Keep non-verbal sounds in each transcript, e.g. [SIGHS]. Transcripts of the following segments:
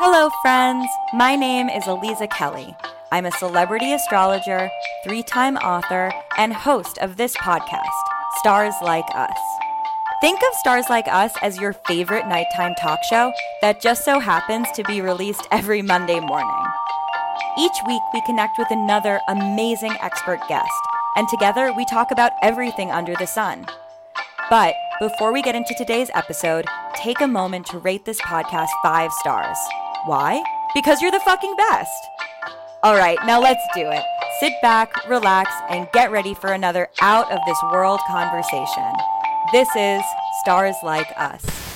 Hello, friends. My name is Aliza Kelly. I'm a celebrity astrologer, three time author, and host of this podcast, Stars Like Us. Think of Stars Like Us as your favorite nighttime talk show that just so happens to be released every Monday morning. Each week, we connect with another amazing expert guest, and together we talk about everything under the sun. But before we get into today's episode, take a moment to rate this podcast five stars. Why? Because you're the fucking best. All right, now let's do it. Sit back, relax, and get ready for another out of this world conversation. This is Stars Like Us.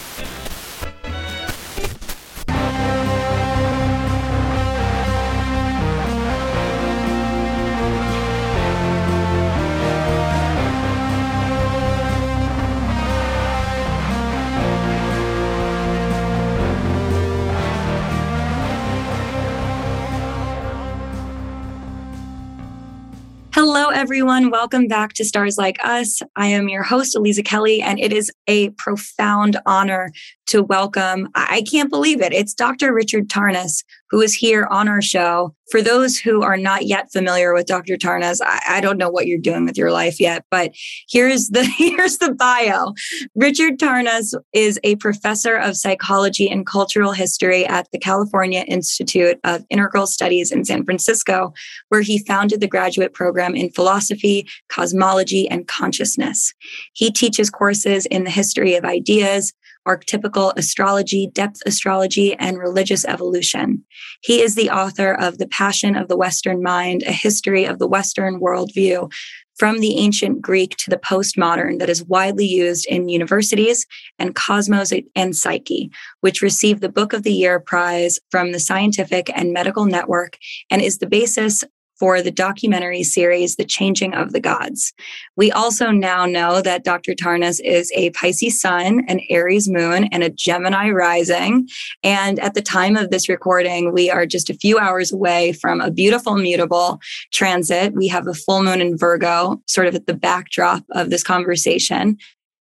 Everyone. Welcome back to Stars Like Us. I am your host, Aliza Kelly, and it is a profound honor to welcome, I can't believe it, it's Dr. Richard Tarnas, who is here on our show. For those who are not yet familiar with Dr. Tarnas, I, I don't know what you're doing with your life yet, but here's the [LAUGHS] here's the bio. Richard Tarnas is a professor of psychology and cultural history at the California Institute of Integral Studies in San Francisco, where he founded the graduate program in philosophy, cosmology, and consciousness. He teaches courses in the history of ideas, archetypical astrology, depth astrology, and religious evolution. He is the author of The Passion of the Western Mind, a history of the Western worldview from the ancient Greek to the postmodern that is widely used in universities and Cosmos and Psyche, which received the Book of the Year prize from the Scientific and Medical Network and is the basis for the documentary series, The Changing of the Gods. We also now know that Dr. Tarnas is a Pisces sun, an Aries moon, and a Gemini rising. And at the time of this recording, we are just a few hours away from a beautiful mutable transit. We have a full moon in Virgo, sort of at the backdrop of this conversation.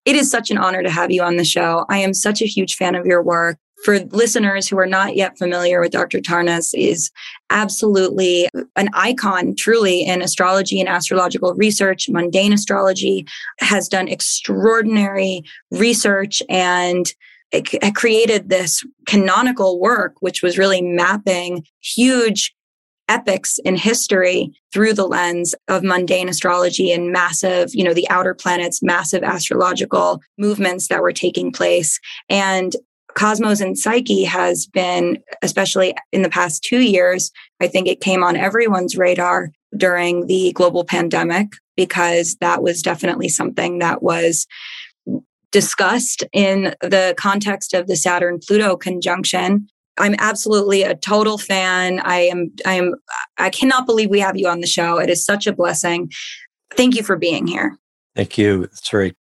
It is such an honor to have you on the show. I am such a huge fan of your work for listeners who are not yet familiar with Dr. Tarnas, is absolutely an icon, truly, in astrology and astrological research. Mundane astrology has done extraordinary research and it created this canonical work, which was really mapping huge epics in history through the lens of mundane astrology and massive, you know, the outer planets, massive astrological movements that were taking place. And Cosmos and Psyche has been, especially in the past two years, I think it came on everyone's radar during the global pandemic because that was definitely something that was discussed in the context of the Saturn Pluto conjunction. I'm absolutely a total fan. I am I am I cannot believe we have you on the show. It is such a blessing. Thank you for being here. Thank you. It's very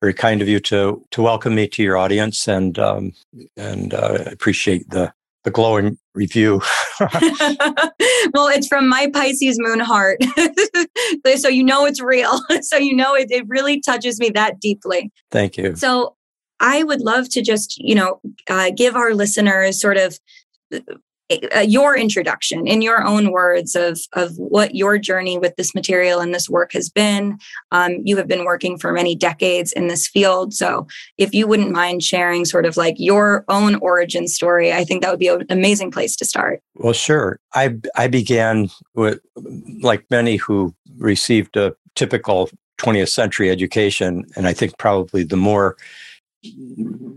very kind of you to to welcome me to your audience, and um, and uh, appreciate the the glowing review. [LAUGHS] well, it's from my Pisces moon heart, [LAUGHS] so you know it's real. [LAUGHS] so you know it, it really touches me that deeply. Thank you. So I would love to just you know uh, give our listeners sort of uh, your introduction in your own words of of what your journey with this material and this work has been. Um, you have been working for many decades in this field, so if you wouldn't mind sharing sort of like your own origin story, I think that would be an amazing place to start. Well, sure. I I began with like many who received a typical 20th century education, and I think probably the more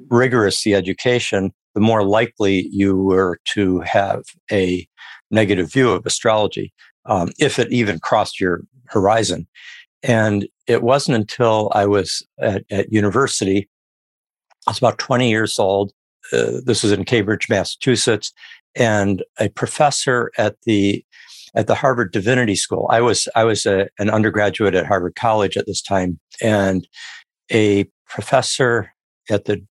rigorous the education, the more likely you were to have a negative view of astrology, um, if it even crossed your horizon. And it wasn't until I was at, at university, I was about 20 years old. Uh, this was in Cambridge, Massachusetts, and a professor at the at the Harvard Divinity School. I was I was a, an undergraduate at Harvard College at this time, and a professor at the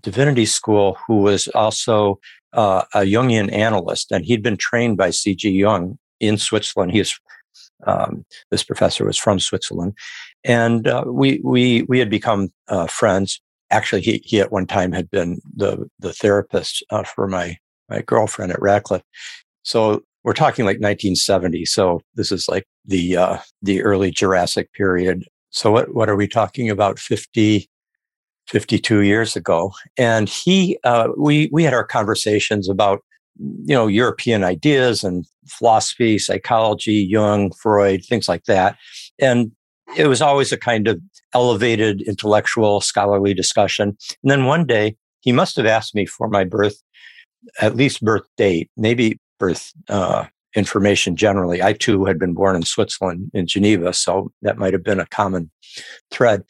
divinity school who was also uh, a Jungian analyst, and he'd been trained by C.G. Jung in Switzerland. He is um, this professor was from Switzerland, and uh, we we we had become uh, friends. Actually, he he at one time had been the the therapist uh, for my my girlfriend at Radcliffe. So we're talking like 1970. So this is like the uh, the early Jurassic period. So what what are we talking about? 50, 52 years ago. And he, uh, we we had our conversations about you know European ideas and philosophy, psychology, Jung, Freud, things like that. And it was always a kind of elevated intellectual scholarly discussion. And then one day he must have asked me for my birth, at least birth date, maybe birth uh, information generally. I too had been born in Switzerland in Geneva, so that might have been a common thread.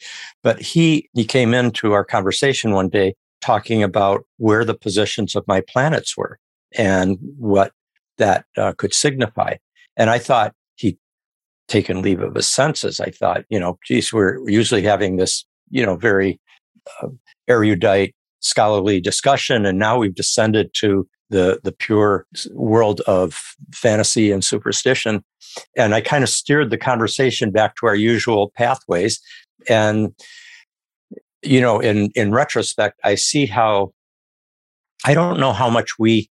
But he he came into our conversation one day talking about where the positions of my planets were and what that uh, could signify. And I thought he'd taken leave of his senses. I thought, you know, geez, we're usually having this, you know, very uh, erudite scholarly discussion, and now we've descended to the the pure world of fantasy and superstition. And I kind of steered the conversation back to our usual pathways. And you know, in in retrospect, I see how I don't know how much we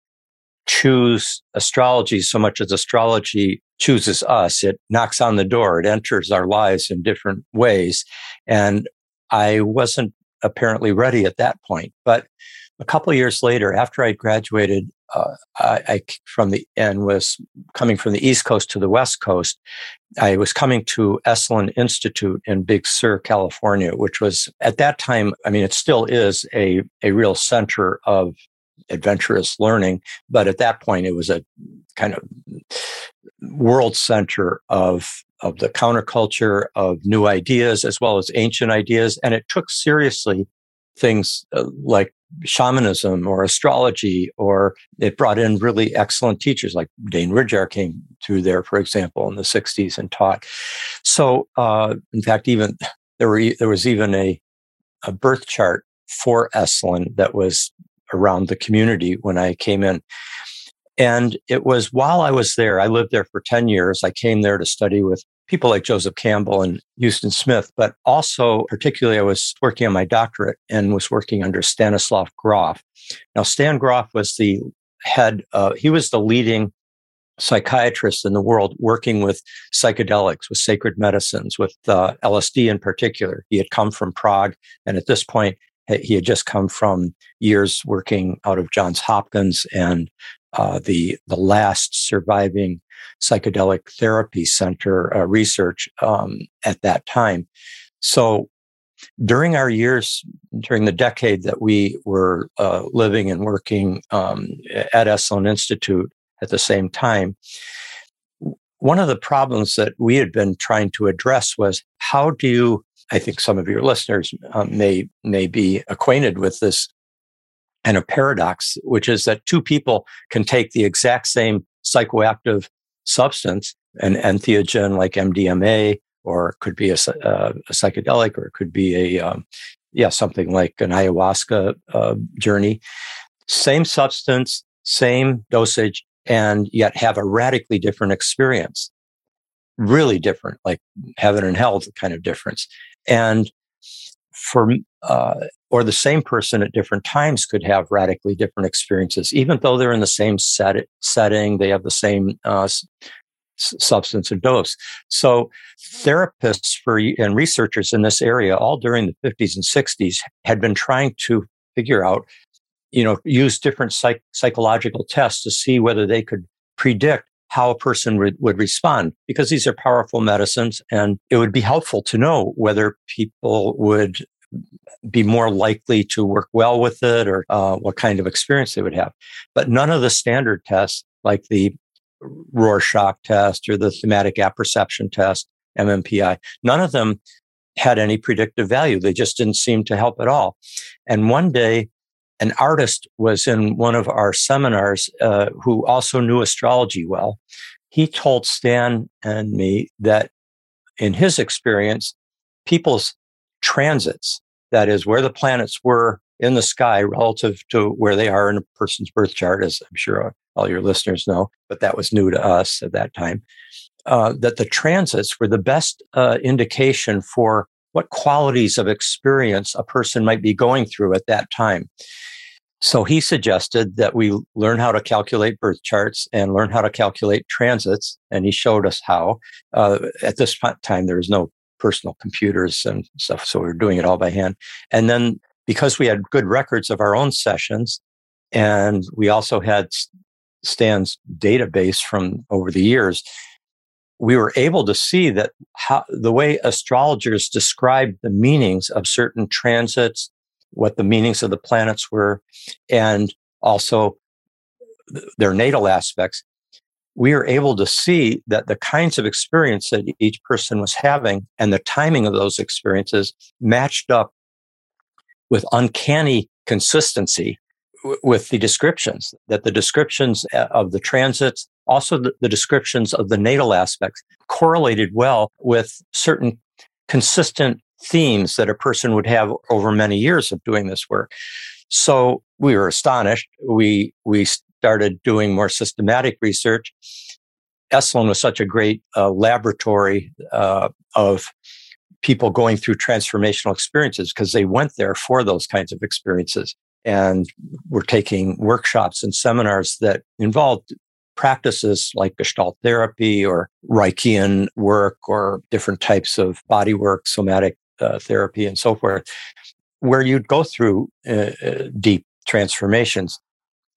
choose astrology so much as astrology chooses us. It knocks on the door, it enters our lives in different ways. And I wasn't apparently ready at that point. But a couple years later, after I graduated uh, I, I, from the and was coming from the East Coast to the West Coast, I was coming to Esalen Institute in Big Sur, California, which was at that time, I mean, it still is a, a real center of adventurous learning. But at that point, it was a kind of world center of of the counterculture of new ideas as well as ancient ideas, and it took seriously things uh, like shamanism or astrology, or it brought in really excellent teachers like Dane Rudhyar came through there, for example, in the 60s and taught. So, uh, in fact, even there were there was even a a birth chart for Esalen that was around the community when I came in. And it was while I was there, I lived there for 10 years. I came there to study with people like Joseph Campbell and Huston Smith, but also, particularly, I was working on my doctorate and was working under Stanislav Grof. Now, Stan Grof was the head, uh, he was the leading psychiatrist in the world working with psychedelics, with sacred medicines, with uh, LSD in particular. He had come from Prague, and at this point, he had just come from years working out of Johns Hopkins and uh, the the last surviving psychedelic therapy center uh, research um, at that time. So during our years, during the decade that we were uh, living and working um, at Esalen Institute at the same time, one of the problems that we had been trying to address was how do you I think some of your listeners um, may may be acquainted with this and a paradox, which is that two people can take the exact same psychoactive substance, an entheogen like MDMA, or it could be a, uh, a psychedelic, or it could be a um, yeah something like an ayahuasca uh, journey. Same substance, same dosage, and yet have a radically different experience. Really different, like heaven and hell kind of difference. And for uh, or the same person at different times could have radically different experiences, even though they're in the same set, setting, they have the same uh, s- substance and dose. So therapists for and researchers in this area, all during the 50s and 60s, had been trying to figure out, you know, use different psych- psychological tests to see whether they could predict how a person re- would respond because these are powerful medicines and it would be helpful to know whether people would be more likely to work well with it or uh, what kind of experience they would have. But none of the standard tests, like the Rorschach test or the thematic apperception test, MMPI, none of them had any predictive value. They just didn't seem to help at all. And one day, an artist was in one of our seminars uh, who also knew astrology well. He told Stan and me that in his experience, people's transits that is where the planets were in the sky relative to where they are in a person's birth chart, as I'm sure all your listeners know, but that was new to us at that time. Uh, that the transits were the best uh, indication for what qualities of experience a person might be going through at that time. So he suggested that we learn how to calculate birth charts and learn how to calculate transits. And he showed us how. Uh, at this time, there was no personal computers and stuff. So we were doing it all by hand. And then because we had good records of our own sessions, and we also had Stan's database from over the years, we were able to see that how, the way astrologers described the meanings of certain transits, what the meanings of the planets were, and also their natal aspects, we were able to see that the kinds of experience that each person was having and the timing of those experiences matched up with uncanny consistency with the descriptions, that the descriptions uh, of the transits, also the, the descriptions of the natal aspects correlated well with certain consistent themes that a person would have over many years of doing this work. So we were astonished. We, we started doing more systematic research. Esalen was such a great uh, laboratory uh, of people going through transformational experiences because they went there for those kinds of experiences and were taking workshops and seminars that involved practices like Gestalt therapy or Reichian work or different types of body work, somatic uh, therapy, and so forth, where you'd go through uh, uh deep transformations.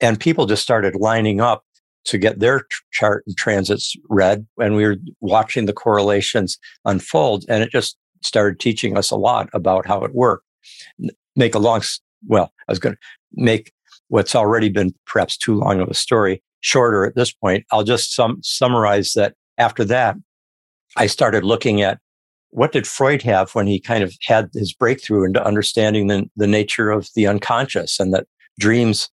And people just started lining up to get their chart and transits read. And we were watching the correlations unfold. And it just started teaching us a lot about how it worked. Make a long, well, I was going to make what's already been perhaps too long of a story shorter at this point. I'll just sum, summarize that after that, I started looking at what did Freud have when he kind of had his breakthrough into understanding the, the nature of the unconscious and that dreams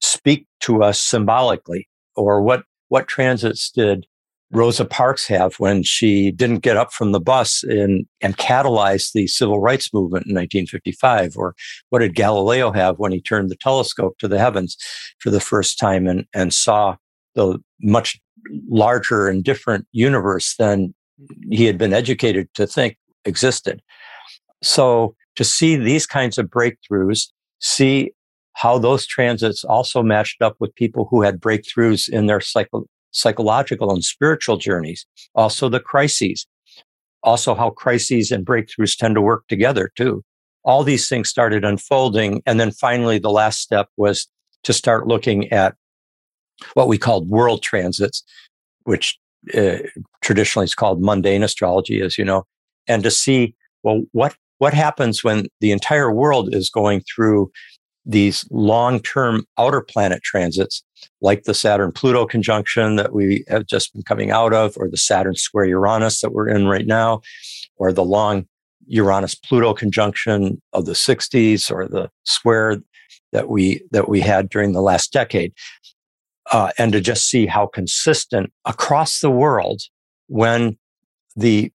speak to us symbolically or what, what transits did Rosa Parks have when she didn't get up from the bus in, and catalyze the civil rights movement in 1955? Or what did Galileo have when he turned the telescope to the heavens for the first time and, and saw the much larger and different universe than he had been educated to think existed? So to see these kinds of breakthroughs, see how those transits also matched up with people who had breakthroughs in their psycho- psychological and spiritual journeys, also the crises, also how crises and breakthroughs tend to work together too. All these things started unfolding. And then finally, the last step was to start looking at what we called world transits, which uh, traditionally is called mundane astrology, as you know, and to see, well, what, what happens when the entire world is going through these long-term outer planet transits like the Saturn Pluto conjunction that we have just been coming out of, or the Saturn square Uranus that we're in right now, or the long Uranus Pluto conjunction of the 60s, or the square that we that we had during the last decade, uh, and to just see how consistent across the world when the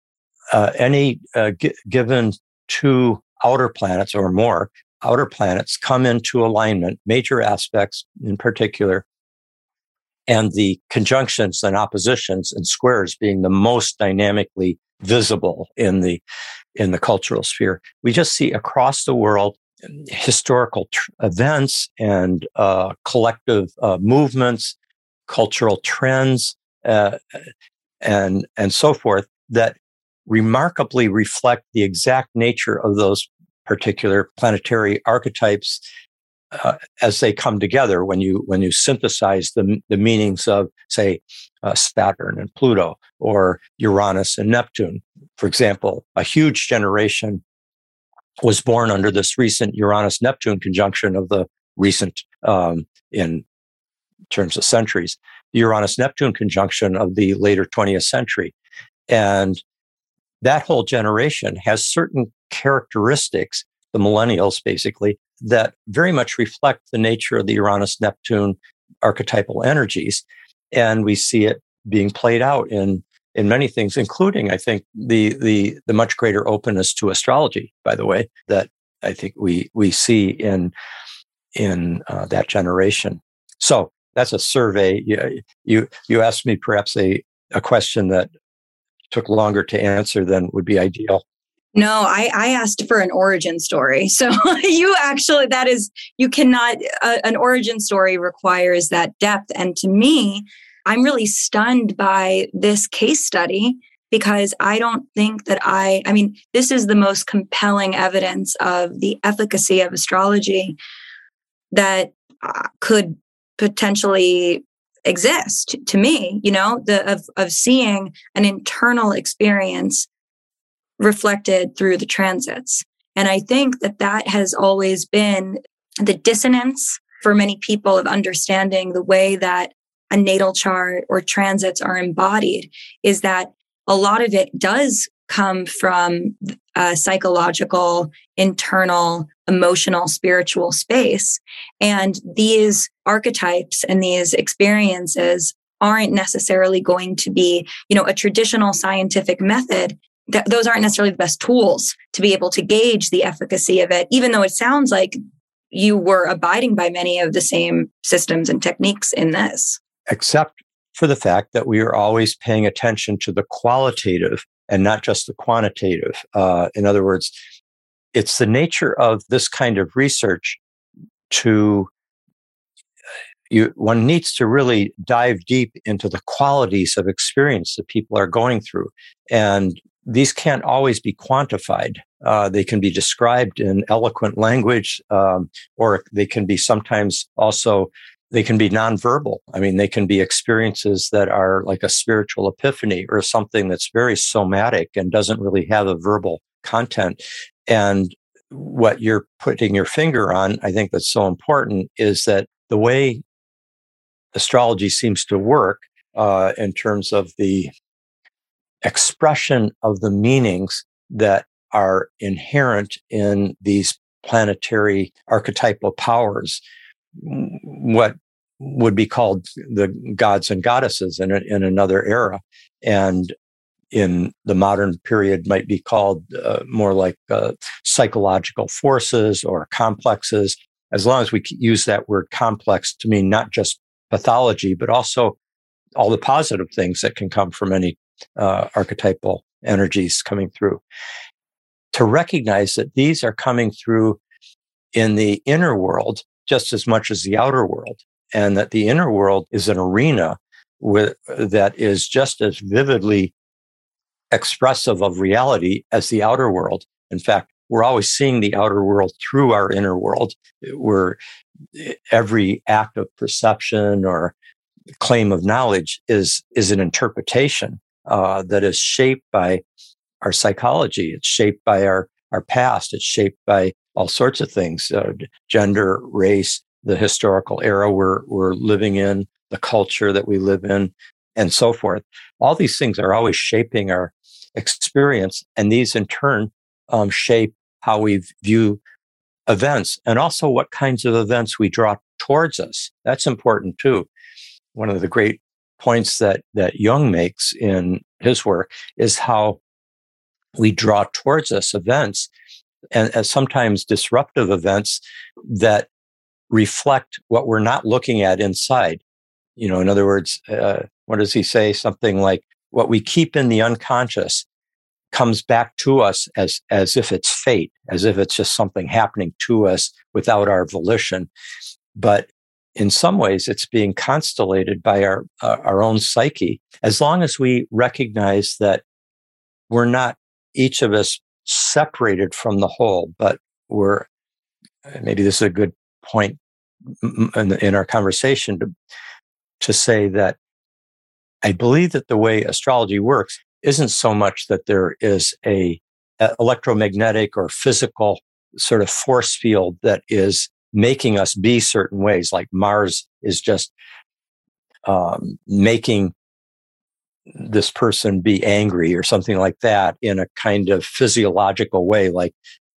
uh, any uh, g- given two outer planets or more outer planets come into alignment, major aspects in particular, and the conjunctions and oppositions and squares being the most dynamically visible in the in the cultural sphere. We just see across the world historical tr- events and uh, collective uh, movements, cultural trends, uh, and and so forth that remarkably reflect the exact nature of those particular planetary archetypes uh, as they come together when you when you synthesize the the meanings of say uh, Saturn and Pluto or Uranus and Neptune. For example, a huge generation was born under this recent Uranus Neptune conjunction of the recent um, in terms of centuries, the Uranus Neptune conjunction of the later 20th century, and that whole generation has certain characteristics, the millennials basically, that very much reflect the nature of the Uranus Neptune archetypal energies. And we see it being played out in in many things, including, I think, the the the much greater openness to astrology, by the way, that I think we we see in in uh, that generation. So that's a survey. You, you you asked me perhaps a a question that took longer to answer than would be ideal. No, I, I asked for an origin story. [LAUGHS] So you actually, that is, you cannot, uh, an origin story requires that depth. And to me, I'm really stunned by this case study because I don't think that I, I mean, this is the most compelling evidence of the efficacy of astrology that uh, could potentially exist to me, you know, the, of, of seeing an internal experience reflected through the transits. And I think that that has always been the dissonance for many people of understanding the way that a natal chart or transits are embodied is that a lot of it does come from a psychological, internal, emotional, spiritual space. And these archetypes and these experiences aren't necessarily going to be, you know, a traditional scientific method. Th- those aren't necessarily the best tools to be able to gauge the efficacy of it, even though it sounds like you were abiding by many of the same systems and techniques in this. Except for the fact that we are always paying attention to the qualitative and not just the quantitative. Uh, in other words, it's the nature of this kind of research to you, one needs to really dive deep into the qualities of experience that people are going through. And these can't always be quantified. Uh, they can be described in eloquent language, um, or they can be sometimes also they can be nonverbal. I mean, they can be experiences that are like a spiritual epiphany or something that's very somatic and doesn't really have a verbal content. And what you're putting your finger on, I think that's so important is that the way astrology seems to work uh, in terms of the expression of the meanings that are inherent in these planetary archetypal powers what would be called the gods and goddesses in, in another era. And in the modern period might be called uh, more like uh, psychological forces or complexes, as long as we use that word complex to mean not just pathology, but also all the positive things that can come from any uh, archetypal energies coming through. To recognize that these are coming through in the inner world just as much as the outer world, and that the inner world is an arena with, that is just as vividly expressive of reality as the outer world. In fact, we're always seeing the outer world through our inner world. Where every act of perception or claim of knowledge is is an interpretation uh, that is shaped by our psychology. It's shaped by our our past. It's shaped by all sorts of things uh, gender, race, the historical era we're, we're living in, the culture that we live in, and so forth. All these things are always shaping our experience, and these in turn um, shape how we view events and also what kinds of events we draw towards us. That's important too. One of the great points that, that Jung makes in his work is how we draw towards us events and, and sometimes disruptive events that reflect what we're not looking at inside. You know, in other words, uh, what does he say? Something like what we keep in the unconscious comes back to us as, as if it's fate, as if it's just something happening to us without our volition. But in some ways, it's being constellated by our, uh, our own psyche. As long as we recognize that we're not each of us separated from the whole, but we're maybe this is a good point in, in our conversation to, to say that I believe that the way astrology works isn't so much that there is a, a electromagnetic or physical sort of force field that is making us be certain ways, like Mars is just um, making this person be angry or something like that in a kind of physiological way like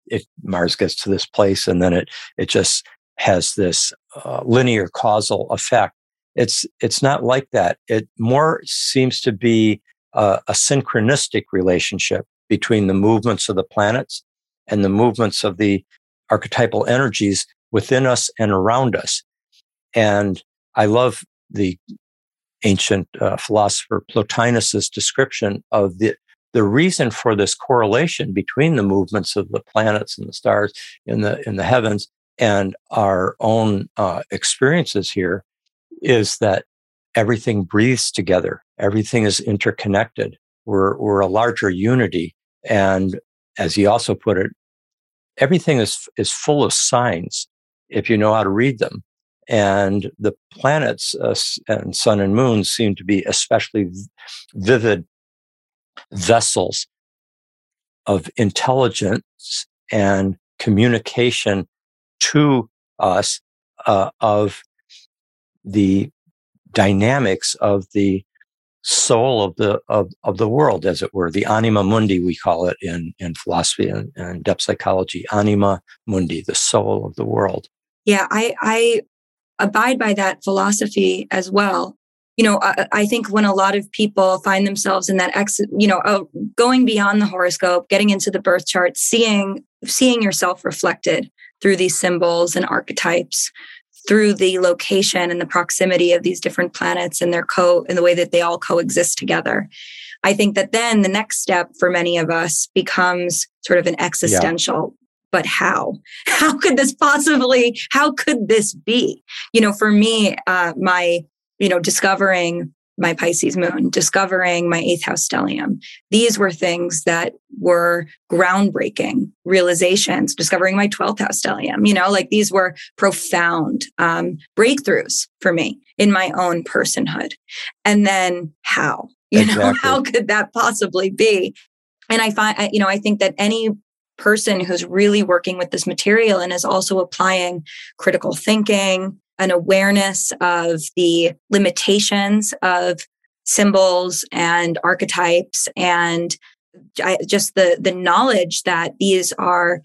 if mars gets to this place and then it it just has this uh, linear causal effect. It's it's not like that. It more seems to be a, a synchronistic relationship between the movements of the planets and the movements of the archetypal energies within us and around us. And i love the ancient uh, philosopher Plotinus's description of the the reason for this correlation between the movements of the planets and the stars in the in the heavens and our own uh, experiences here is that everything breathes together. Everything is interconnected. We're, we're a larger unity. And as he also put it, everything is, is full of signs if you know how to read them. And the planets uh, and sun and moon seem to be especially vivid vessels of intelligence and communication to us uh, of the dynamics of the soul of the of, of the world as it were the anima mundi we call it in in philosophy and, and depth psychology anima mundi the soul of the world. Yeah i i abide by that philosophy as well. You know I, I think when a lot of people find themselves in that ex you know uh, going beyond the horoscope getting into the birth chart seeing seeing yourself reflected through these symbols and archetypes through the location and the proximity of these different planets and their co and the way that they all coexist together. I think that then the next step for many of us becomes sort of an existential yeah. but how [LAUGHS] how could this possibly how could this be you know for me uh my you know discovering my Pisces moon, discovering my eighth house stellium. These were things that were groundbreaking realizations, discovering my 12th house stellium. You know, like these were profound um, breakthroughs for me in my own personhood. And then how? You [LAUGHS] exactly. know, how could that possibly be? And I find, you know, I think that any person who's really working with this material and is also applying critical thinking, an awareness of the limitations of symbols and archetypes and just the the knowledge that these are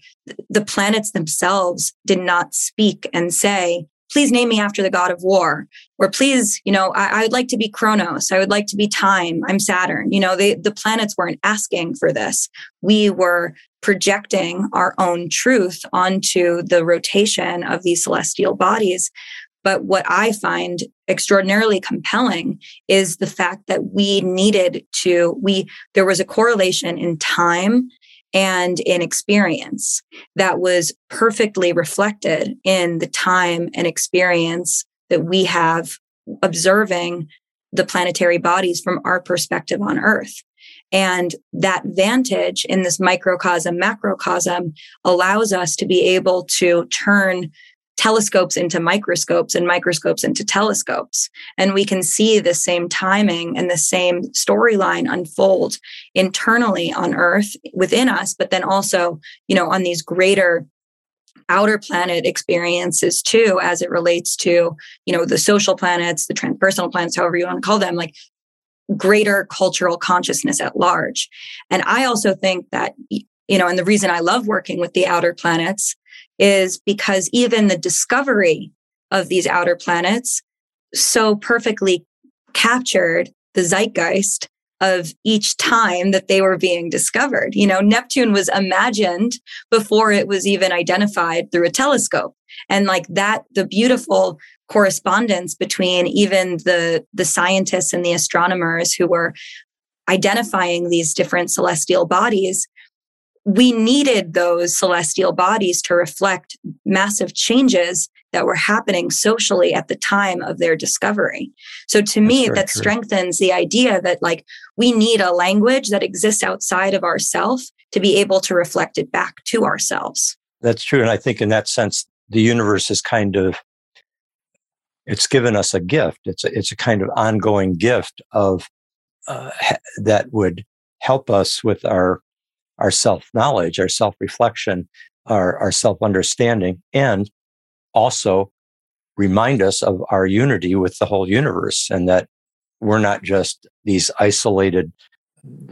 the planets themselves did not speak and say please name me after the god of war or please you know I, I, would like to be kronos. I would like to be time. I'm saturn. You know they, the planets weren't asking for this. We were projecting our own truth onto the rotation of these celestial bodies but what I find extraordinarily compelling is the fact that we needed to, we, there was a correlation in time and in experience that was perfectly reflected in the time and experience that we have observing the planetary bodies from our perspective on Earth. And that vantage in this microcosm, macrocosm allows us to be able to turn telescopes into microscopes and microscopes into telescopes. And we can see the same timing and the same storyline unfold internally on Earth within us, but then also, you know, on these greater outer planet experiences too as it relates to you know the social planets the transpersonal planets however you want to call them like greater cultural consciousness at large and i also think that you know and the reason i love working with the outer planets is because even the discovery of these outer planets so perfectly captured the zeitgeist of each time that they were being discovered. You know, Neptune was imagined before it was even identified through a telescope. And like that, the beautiful correspondence between even the, the scientists and the astronomers who were identifying these different celestial bodies we needed those celestial bodies to reflect massive changes that were happening socially at the time of their discovery. So to me, that true. strengthens the idea that like we need a language that exists outside of ourself to be able to reflect it back to ourselves. That's true. And I think in that sense, the universe is kind of it's given us a gift. It's a, it's a kind of ongoing gift of uh, that would help us with our our self knowledge, our self reflection, our, our self understanding, and also remind us of our unity with the whole universe and that we're not just these isolated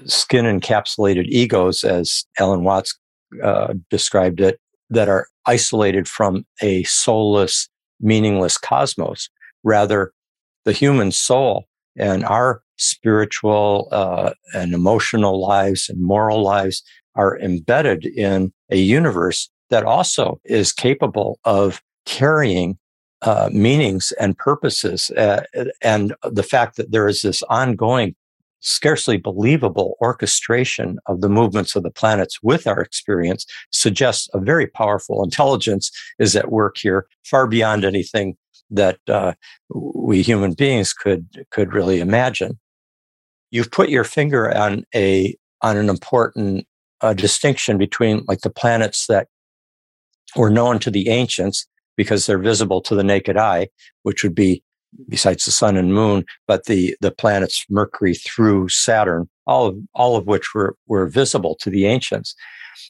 skin encapsulated egos, as Alan Watts uh, described it, that are isolated from a soulless, meaningless cosmos. Rather, the human soul and our spiritual uh, and emotional lives and moral lives are embedded in a universe that also is capable of carrying uh, meanings and purposes. Uh, and the fact that there is this ongoing scarcely believable orchestration of the movements of the planets with our experience suggests a very powerful intelligence is at work here, far beyond anything that uh, we human beings could could really imagine. You've put your finger on a on an important uh, distinction between like the planets that were known to the ancients because they're visible to the naked eye, which would be besides the sun and moon, but the, the planets Mercury through Saturn, all of, all of which were, were visible to the ancients.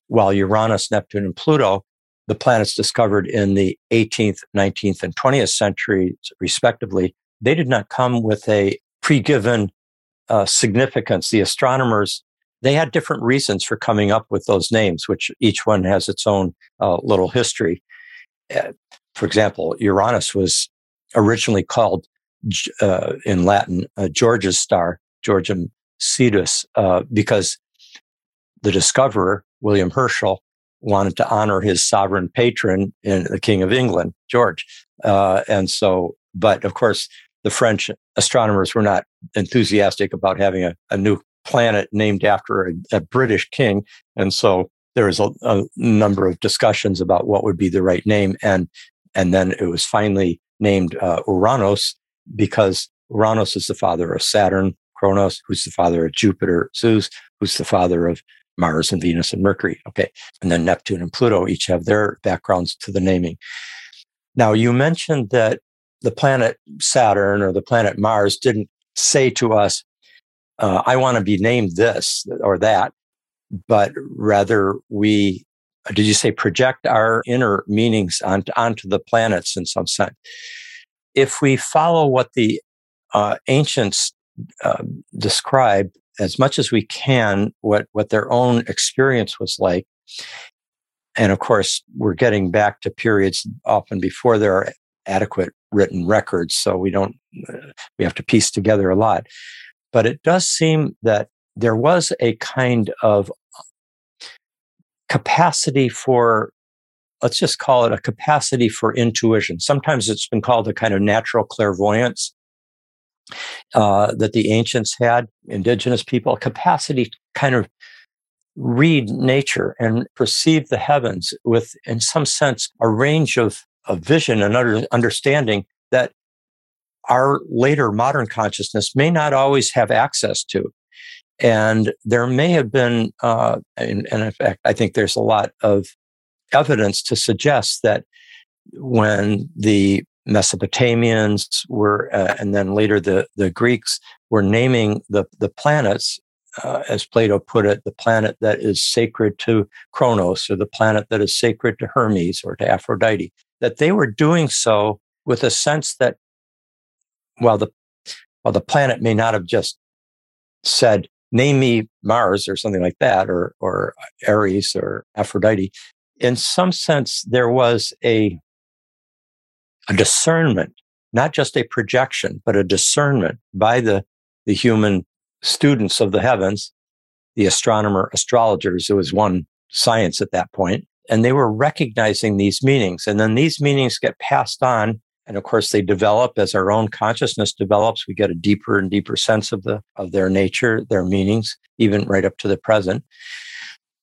While Uranus, Neptune, and Pluto, the planets discovered in the 18th, 19th, and 20th centuries, respectively, they did not come with a pre-given uh, significance. The astronomers they had different reasons for coming up with those names, which each one has its own uh, little history. Uh, for example, Uranus was originally called uh, in Latin uh, George's star, Georgium Sidus, uh, because the discoverer, William Herschel, wanted to honor his sovereign patron the King of England, George. And so, but of course, the French astronomers were not enthusiastic about having a, a new planet named after a, a British king. And so there was a, a, number of discussions about what would be the right name. And, and then it was finally named uh, Uranus because Uranus is the father of Saturn, Kronos, who's the father of Jupiter, Zeus, who's the father of Mars and Venus and Mercury. Okay. And then Neptune and Pluto each have their backgrounds to the naming. Now, you mentioned that the planet Saturn or the planet Mars didn't say to us, uh, I want to be named this or that, but rather we, did you say project our inner meanings onto, onto the planets in some sense? If we follow what the uh, ancients uh, describe as much as we can, what, what their own experience was like, and of course, we're getting back to periods often before there are adequate written records, so we don't, we have to piece together a lot. But it does seem that there was a kind of capacity for, let's just call it a capacity for intuition. Sometimes it's been called a kind of natural clairvoyance uh, that the ancients had, indigenous people, a capacity to kind of read nature and perceive the heavens with, in some sense, a range of, of vision and understanding that our later modern consciousness may not always have access to. And there may have been, uh, and, and in fact, I think there's a lot of evidence to suggest that when the Mesopotamians were, uh, and then later the, the Greeks were naming the, the planets, uh, as Plato put it, the planet that is sacred to Kronos or the planet that is sacred to Hermes or to Aphrodite, that they were doing so with a sense that while the while the planet may not have just said name me Mars or something like that, or or Ares or Aphrodite, in some sense there was a a discernment, not just a projection, but a discernment by the the human students of the heavens, the astronomer astrologers. It was one science at that point, and they were recognizing these meanings, and then these meanings get passed on and of course they develop as our own consciousness develops. We get a deeper and deeper sense of the of their nature their meanings even right up to the present.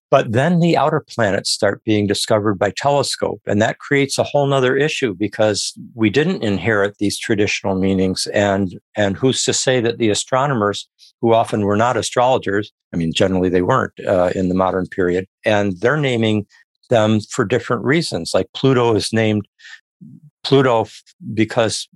But then the outer planets start being discovered by telescope and that creates a whole nother issue because we didn't inherit these traditional meanings. And and who's to say that the astronomers who often were not astrologers i mean generally they weren't uh, in the modern period and they're naming them for different reasons like pluto is named Pluto, because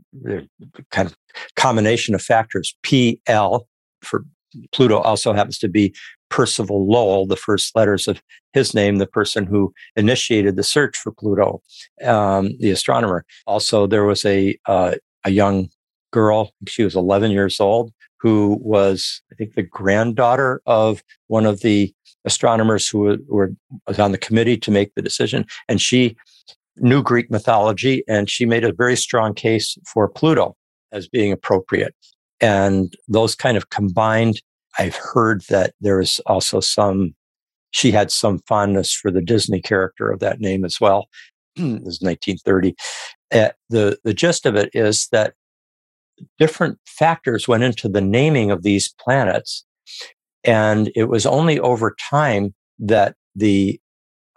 kind of combination of factors, PL for Pluto also happens to be Percival Lowell, the first letters of his name, the person who initiated the search for Pluto, um, the astronomer. Also, there was a uh, a young girl; she was 11 years old, who was, I think, the granddaughter of one of the astronomers who were, on the committee to make the decision, and she knew Greek mythology, and she made a very strong case for Pluto as being appropriate. And those kind of combined, I've heard that there is also some, she had some fondness for the Disney character of that name as well. [CLEARS THROAT] this is 1930. Uh, the, the gist of it is that different factors went into the naming of these planets. And it was only over time that the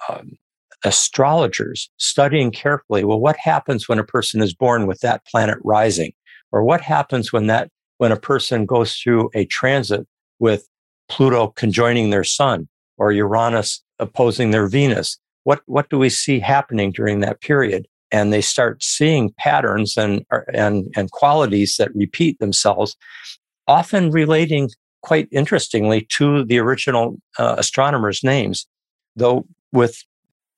um, astrologers studying carefully, well, what happens when a person is born with that planet rising? Or what happens when that, when a person goes through a transit with Pluto conjoining their sun or Uranus opposing their Venus? What, what do we see happening during that period? And they start seeing patterns and, and, and qualities that repeat themselves, often relating quite interestingly to the original uh, astronomers' names, though with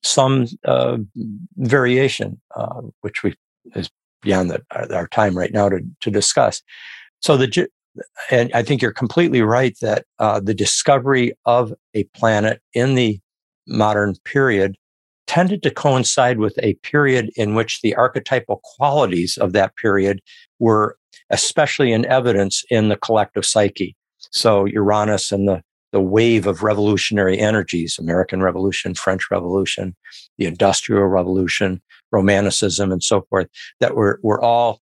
some uh, variation, uh, which we is beyond the, our time right now to, to discuss. So the and I think you're completely right that uh, the discovery of a planet in the modern period tended to coincide with a period in which the archetypal qualities of that period were especially in evidence in the collective psyche. So Uranus and the, the wave of revolutionary energies, American Revolution, French Revolution, the Industrial Revolution, Romanticism, and so forth, that were, were all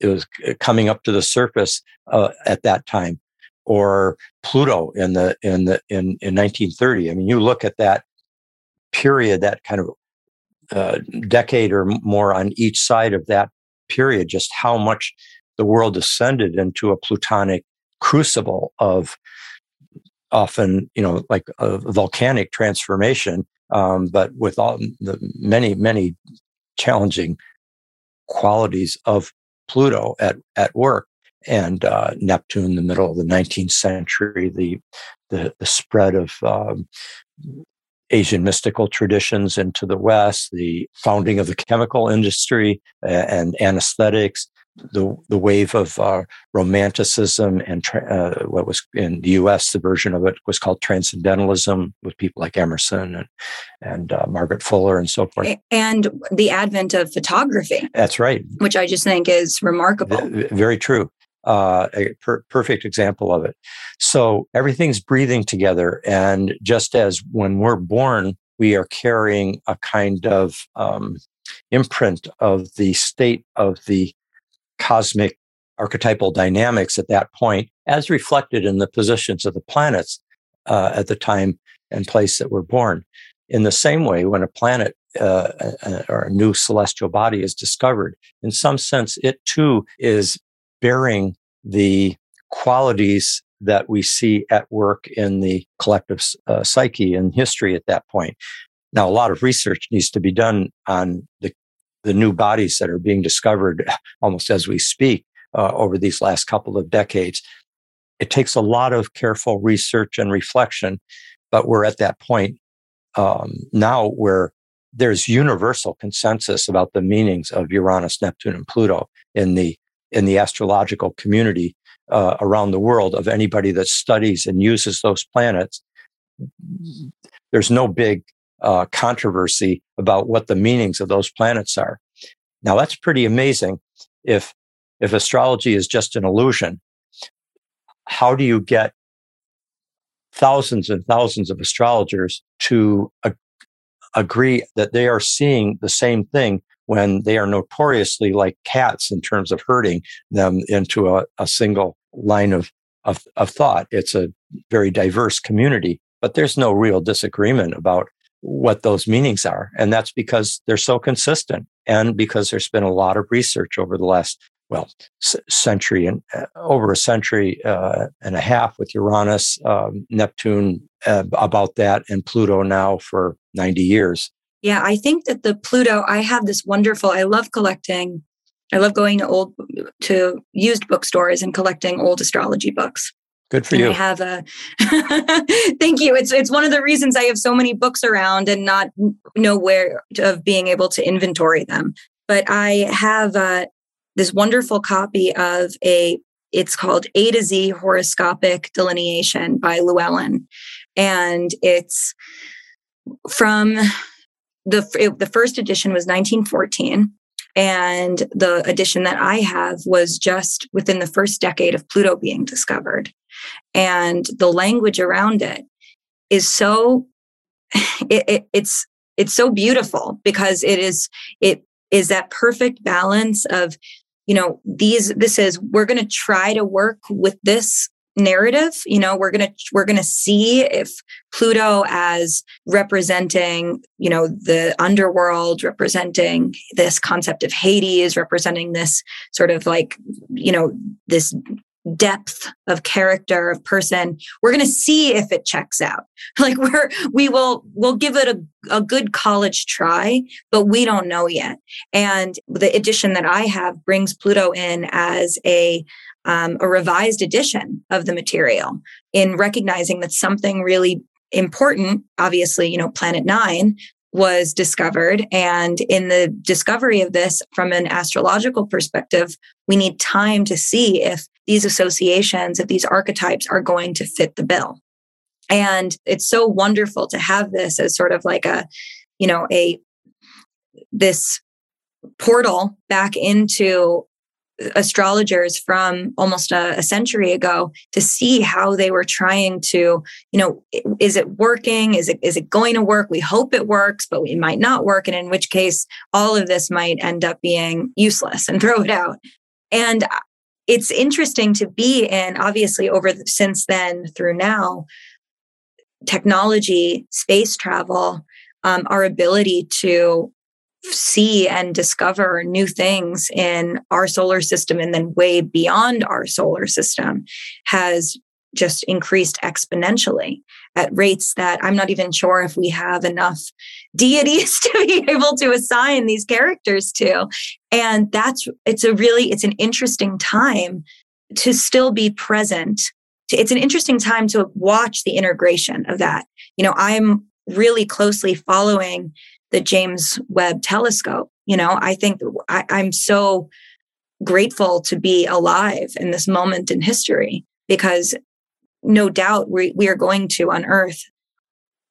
it was coming up to the surface uh, at that time or Pluto in the in the in in 1930. I mean, you look at that period, that kind of uh, decade or more on each side of that period, just how much the world descended into a plutonic crucible of often, you know, like a volcanic transformation, um, but with all the many, many challenging qualities of Pluto at, at work. And uh, Neptune, the middle of the 19th century, the the, the spread of um, Asian mystical traditions into the West, the founding of the chemical industry and anesthetics, the the wave of uh, romanticism and uh, what was in the U.S. the version of it was called transcendentalism with people like Emerson and and uh, Margaret Fuller and so forth, and the advent of photography. That's right, which I just think is remarkable. V- very true. Uh, a per- perfect example of it. So everything's breathing together, and just as when we're born, we are carrying a kind of um, imprint of the state of the cosmic archetypal dynamics at that point, as reflected in the positions of the planets uh, at the time and place that we're born. In the same way, when a planet uh, or a new celestial body is discovered, in some sense, it too is bearing the qualities that we see at work in the collective uh, psyche and history at that point. Now, a lot of research needs to be done on the the new bodies that are being discovered [LAUGHS] almost as we speak uh, over these last couple of decades. It takes a lot of careful research and reflection, but we're at that point um, now where there's universal consensus about the meanings of Uranus, Neptune, and Pluto in the in the astrological community uh, around the world of anybody that studies and uses those planets. There's no big uh, controversy about what the meanings of those planets are. Now that's pretty amazing. If if astrology is just an illusion, how do you get thousands and thousands of astrologers to ag- agree that they are seeing the same thing when they are notoriously like cats in terms of herding them into a, a single line of, of, of thought? It's a very diverse community, but there's no real disagreement about what those meanings are. And that's because they're so consistent and because there's been a lot of research over the last, well, c- century and uh, over a century uh, and a half with Uranus, um, Neptune uh, about that, and Pluto now for 90 years. Yeah, I think that the Pluto, I have this wonderful, I love collecting. I love going to old to used bookstores and collecting old astrology books. Good for and you. I have a [LAUGHS] thank you. It's it's one of the reasons I have so many books around and not know where of being able to inventory them. But I have uh, this wonderful copy of a it's called A to Z horoscopic delineation by Llewellyn, and it's from the it, the first edition was 1914 and the addition that I have was just within the first decade of Pluto being discovered. And the language around it is so [LAUGHS] it, it, it's it's so beautiful because it is it is that perfect balance of you know, these, this is, we're going to try to work with this narrative you know we're going to we're going to see if pluto as representing you know the underworld representing this concept of hades representing this sort of like you know this depth of character of person we're going to see if it checks out [LAUGHS] like we're we will we'll give it a, a good college try but we don't know yet and the edition that i have brings pluto in as a um, a revised edition of the material in recognizing that something really important obviously you know planet nine was discovered. And in the discovery of this from an astrological perspective, we need time to see if these associations, if these archetypes are going to fit the bill. And it's so wonderful to have this as sort of like a, you know, a, this portal back into astrologers from almost a, a, century ago to see how they were trying to you know is it working? Is it is it going to work? We hope it works but it might not work and in which case all of this might end up being useless and [LAUGHS] throw it out. And uh, it's interesting to be in obviously over the, since then through now technology space travel um, our ability to see and discover new things in our solar system and then way beyond our solar system has just increased exponentially at rates that I'm not even sure if we have enough deities [LAUGHS] to be able to assign these characters to. And that's, it's a really, it's an interesting time to still be present. It's an interesting time to watch the integration of that. You know, I'm really closely following the James Webb telescope. You know, I think I, I'm so grateful to be alive in this moment in history because no doubt we, we are going to unearth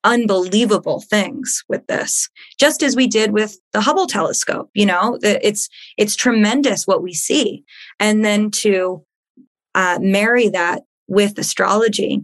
unbelievable things with this just as we did with the hubble telescope you know it's it's tremendous what we see and then to uh, marry that with astrology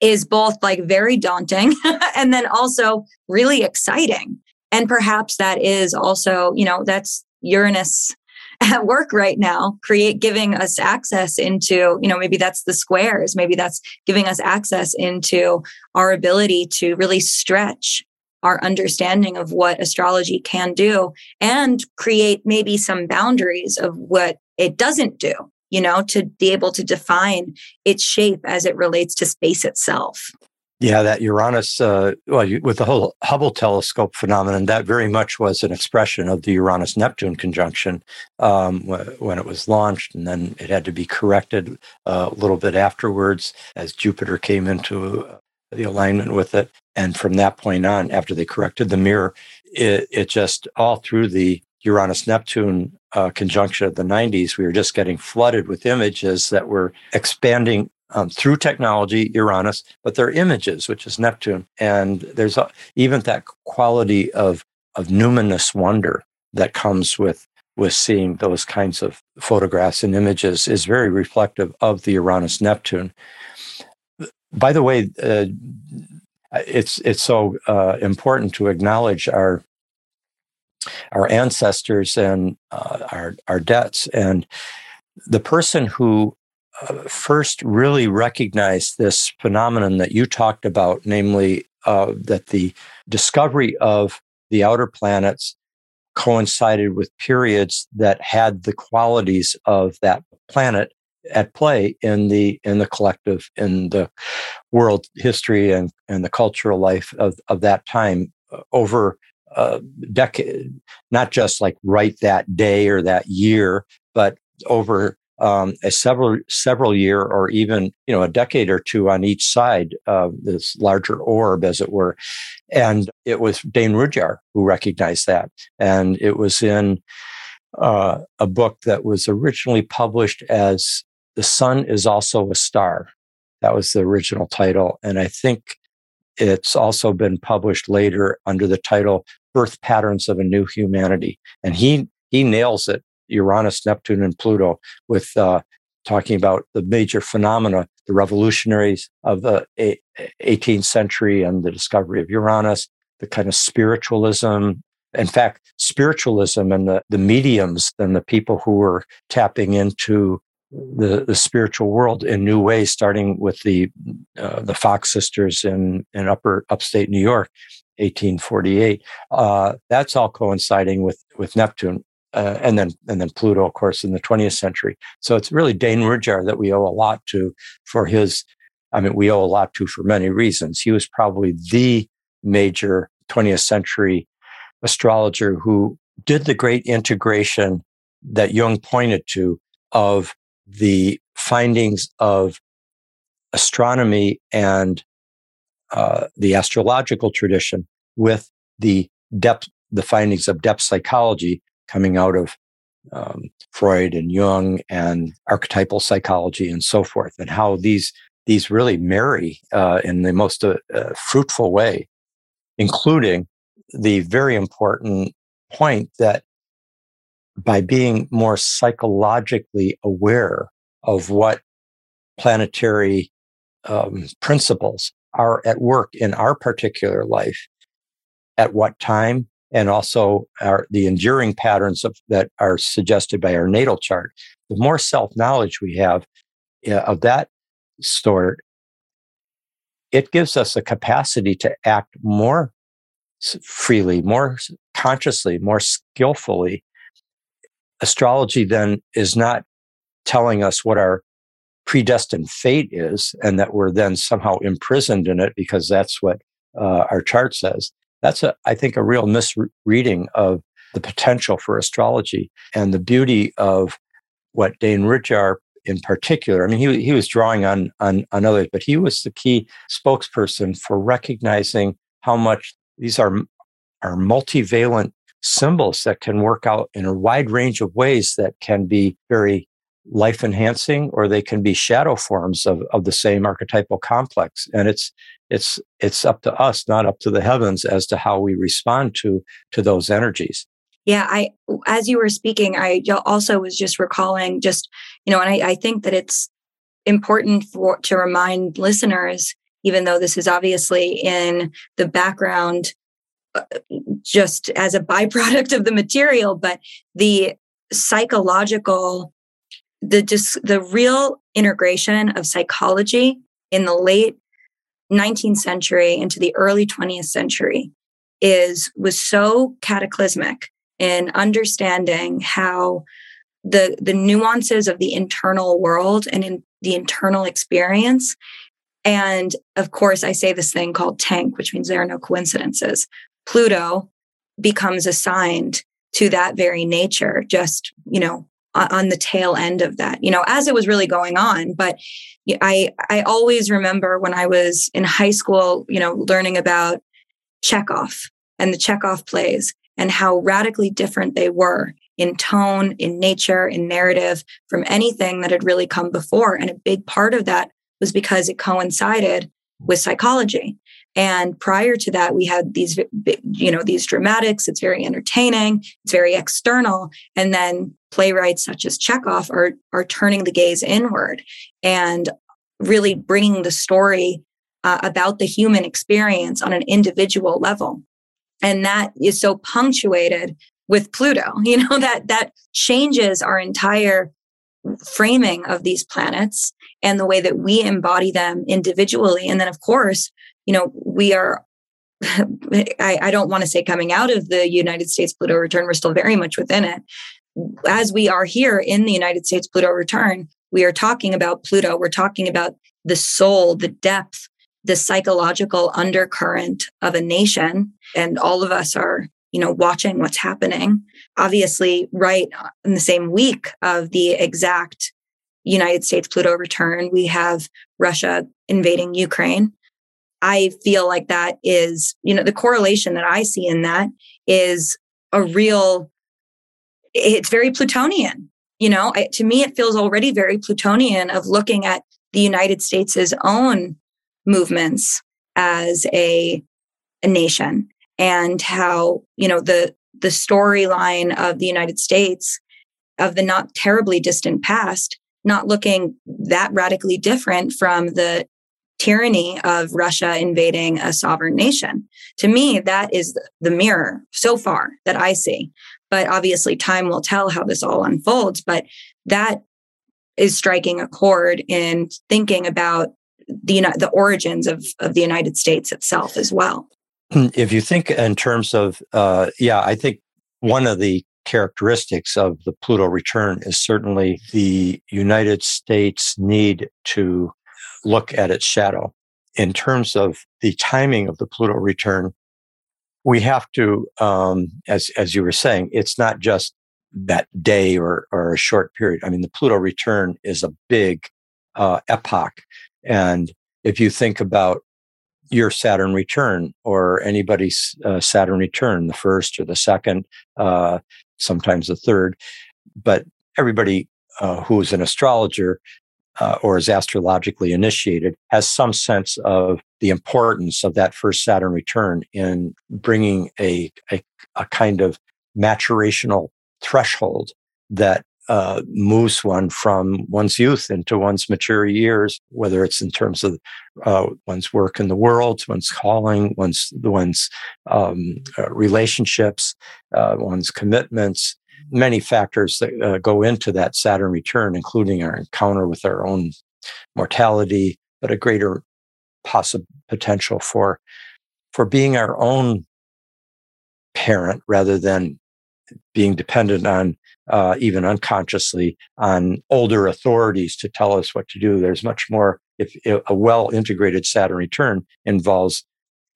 is both like very daunting [LAUGHS] and then also really exciting. And perhaps that is also, you know, that's Uranus at work right now, create giving us access into, you know, maybe that's the squares, maybe that's giving us access into our ability to really stretch our understanding of what astrology can do and create maybe some boundaries of what it doesn't do you know, to be able to define its shape as it relates to space itself. Yeah, that Uranus, uh, well, you, with the whole Hubble telescope phenomenon, that very much was an expression of the Uranus Neptune conjunction um, when it was launched. And then it had to be corrected uh, a little bit afterwards as Jupiter came into uh, the alignment with it. And from that point on, after they corrected the mirror, it, it just all through the Uranus Neptune uh, conjunction of the 90s, we were just getting flooded with images that were expanding um, through technology, Uranus, but they're images, which is Neptune. And there's a, even that quality of, of numinous wonder that comes with, with seeing those kinds of photographs and images is very reflective of the Uranus Neptune. By the way, uh, it's it's so uh, important to acknowledge our our ancestors and uh, our our debts. And the person who first really recognized this phenomenon that you talked about, namely uh, that the discovery of the outer planets coincided with periods that had the qualities of that planet at play in the in the collective in the world history and and the cultural life of of that time uh, over uh, decade, not just like right that day or that year, but over um, a several several year or even you know a decade or two on each side of this larger orb, as it were. And it was Dane Rudhyar who recognized that, and it was in uh, a book that was originally published as "The Sun is Also a Star." That was the original title, and I think it's also been published later under the title birth patterns of a new humanity. And he he nails it, Uranus, Neptune, and Pluto, with uh, talking about the major phenomena, the revolutionaries of the 18th century and the discovery of Uranus, the kind of spiritualism in fact, spiritualism and the, the mediums and the people who were tapping into the, the spiritual world in new ways, starting with the uh, the Fox sisters in in upper upstate New York, 1848. Uh, that's all coinciding with with Neptune, uh, and then and then Pluto, of course, in the 20th century. So it's really Dane Rudhyar that we owe a lot to for his. I mean, we owe a lot to for many reasons. He was probably the major 20th century astrologer who did the great integration that Jung pointed to of the findings of astronomy and uh, the astrological tradition with the depth, the findings of depth psychology coming out of um, Freud and Jung and archetypal psychology and so forth, and how these these really marry uh, in the most uh, uh fruitful way, including the very important point that by being more psychologically aware of what planetary um, principles are at work in our particular life, at what time, and also our, the enduring patterns of, that are suggested by our natal chart. The more self knowledge we have of that sort, it gives us a capacity to act more freely, more consciously, more skillfully. Astrology then is not telling us what our predestined fate is and that we're then somehow imprisoned in it because that's what uh, our chart says. That's a, I think, a real misreading of the potential for astrology and the beauty of what Dane Rudhyar in particular. I mean, he, he was drawing on, on, on others, but he was the key spokesperson for recognizing how much these are, are multivalent symbols that can work out in a wide range of ways that can be very life enhancing or they can be shadow forms of, of the same archetypal complex. And it's it's it's up to us not up to the heavens as to how we respond to to those energies. Yeah i as you were speaking i also was just recalling just you know and i, I think that it's important for to remind listeners even though this is obviously in the background uh, just as a byproduct of the material, but the psychological, the just the real integration of psychology in the late 19th century into the early 20th century is was so cataclysmic in understanding how the the nuances of the internal world and in the internal experience and of course, I say this thing called tank, which means there are no coincidences. Pluto becomes assigned to that very nature, just, you know, on the tail end of that, you know, as it was really going on. But I, I always remember when I was in high school, you know, learning about Chekhov and the Chekhov plays and how radically different they were in tone, in nature, in narrative from anything that had really come before. And a big part of that was because it coincided with psychology. And prior to that, we had these, you know, these dramatics. It's very entertaining. It's very external. And then playwrights such as Chekhov are, are turning the gaze inward and really bringing the story uh, about the human experience on an individual level. And that is so punctuated with Pluto, [LAUGHS] you know, that, that changes our entire framing of these planets and the way that we embody them individually. And then, of course, you know, we are, [LAUGHS] I, I don't want to say coming out of the United States Pluto return, we're still very much within it. As we are here in the United States Pluto return, we are talking about Pluto. We're talking about the soul, the depth, the psychological undercurrent of a nation. And all of us are, you know, watching what's happening. Obviously, right in the same week of the exact United States Pluto return, we have Russia invading Ukraine. I feel like that is, you know, the correlation that I see in that is a real, it's very Plutonian. You know, I, to me, it feels already very Plutonian of looking at the United States' own movements as a, a nation and how, you know, the, the storyline of the United States of the not terribly distant past not looking that radically different from the tyranny of Russia invading a sovereign nation. To me, that is the mirror so far that I see. But obviously, time will tell how this all unfolds. But that is striking a chord in thinking about the the origins of, of the United States itself as well. If you think in terms of, uh, yeah, I think one of the characteristics of the Pluto return is certainly the United States need to look at its shadow. In terms of the timing of the Pluto return, we have to, um, as as you were saying, it's not just that day or or a short period. I mean, the Pluto return is a big uh, epoch, and if you think about your Saturn return or anybody's uh, Saturn return, the first or the second, uh, sometimes the third, but everybody uh, who is an astrologer uh, or is astrologically initiated has some sense of the importance of that first Saturn return in bringing a, a, a kind of maturational threshold that uh, moves one from one's youth into one's mature years, whether it's in terms of uh, one's work in the world, one's calling, one's one's um, uh, relationships, uh, one's commitments. Many factors that uh, go into that Saturn return, including our encounter with our own mortality, but a greater possible potential for for being our own parent rather than being dependent on uh, even unconsciously on older authorities to tell us what to do. There's much more. If, if a well integrated Saturn return involves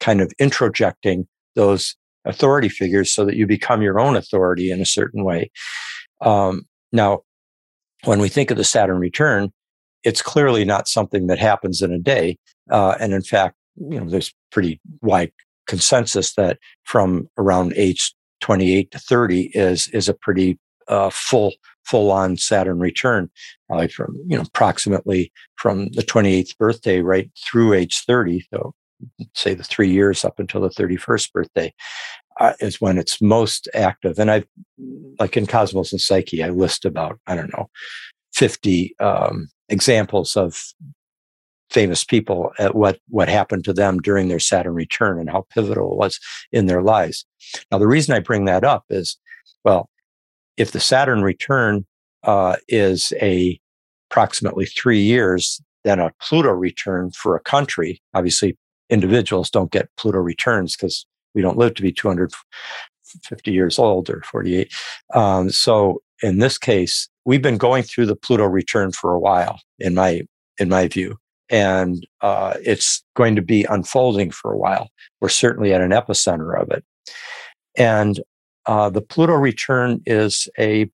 kind of introjecting those authority figures so that you become your own authority in a certain way. Um, now, when we think of the Saturn return, it's clearly not something that happens in a day. Uh, and in fact, you know, there's pretty wide consensus that from around age 28 to 30 is is a pretty uh, full full on Saturn return, probably from you know approximately from the 28th birthday right through age 30. So say the three years up until the 31st birthday uh, is when it's most active. And I've like in Cosmos and Psyche, I list about I don't know 50 um, examples of famous people at what what happened to them during their Saturn return and how pivotal it was in their lives. Now, the reason I bring that up is, well, if the Saturn return uh, is a approximately three years, then a Pluto return for a country, obviously individuals don't get Pluto returns because we don't live to be 250 years old or 48. Um, so in this case, we've been going through the Pluto return for a while, in my in my view, and uh, it's going to be unfolding for a while. We're certainly at an epicenter of it, and uh, the Pluto return is a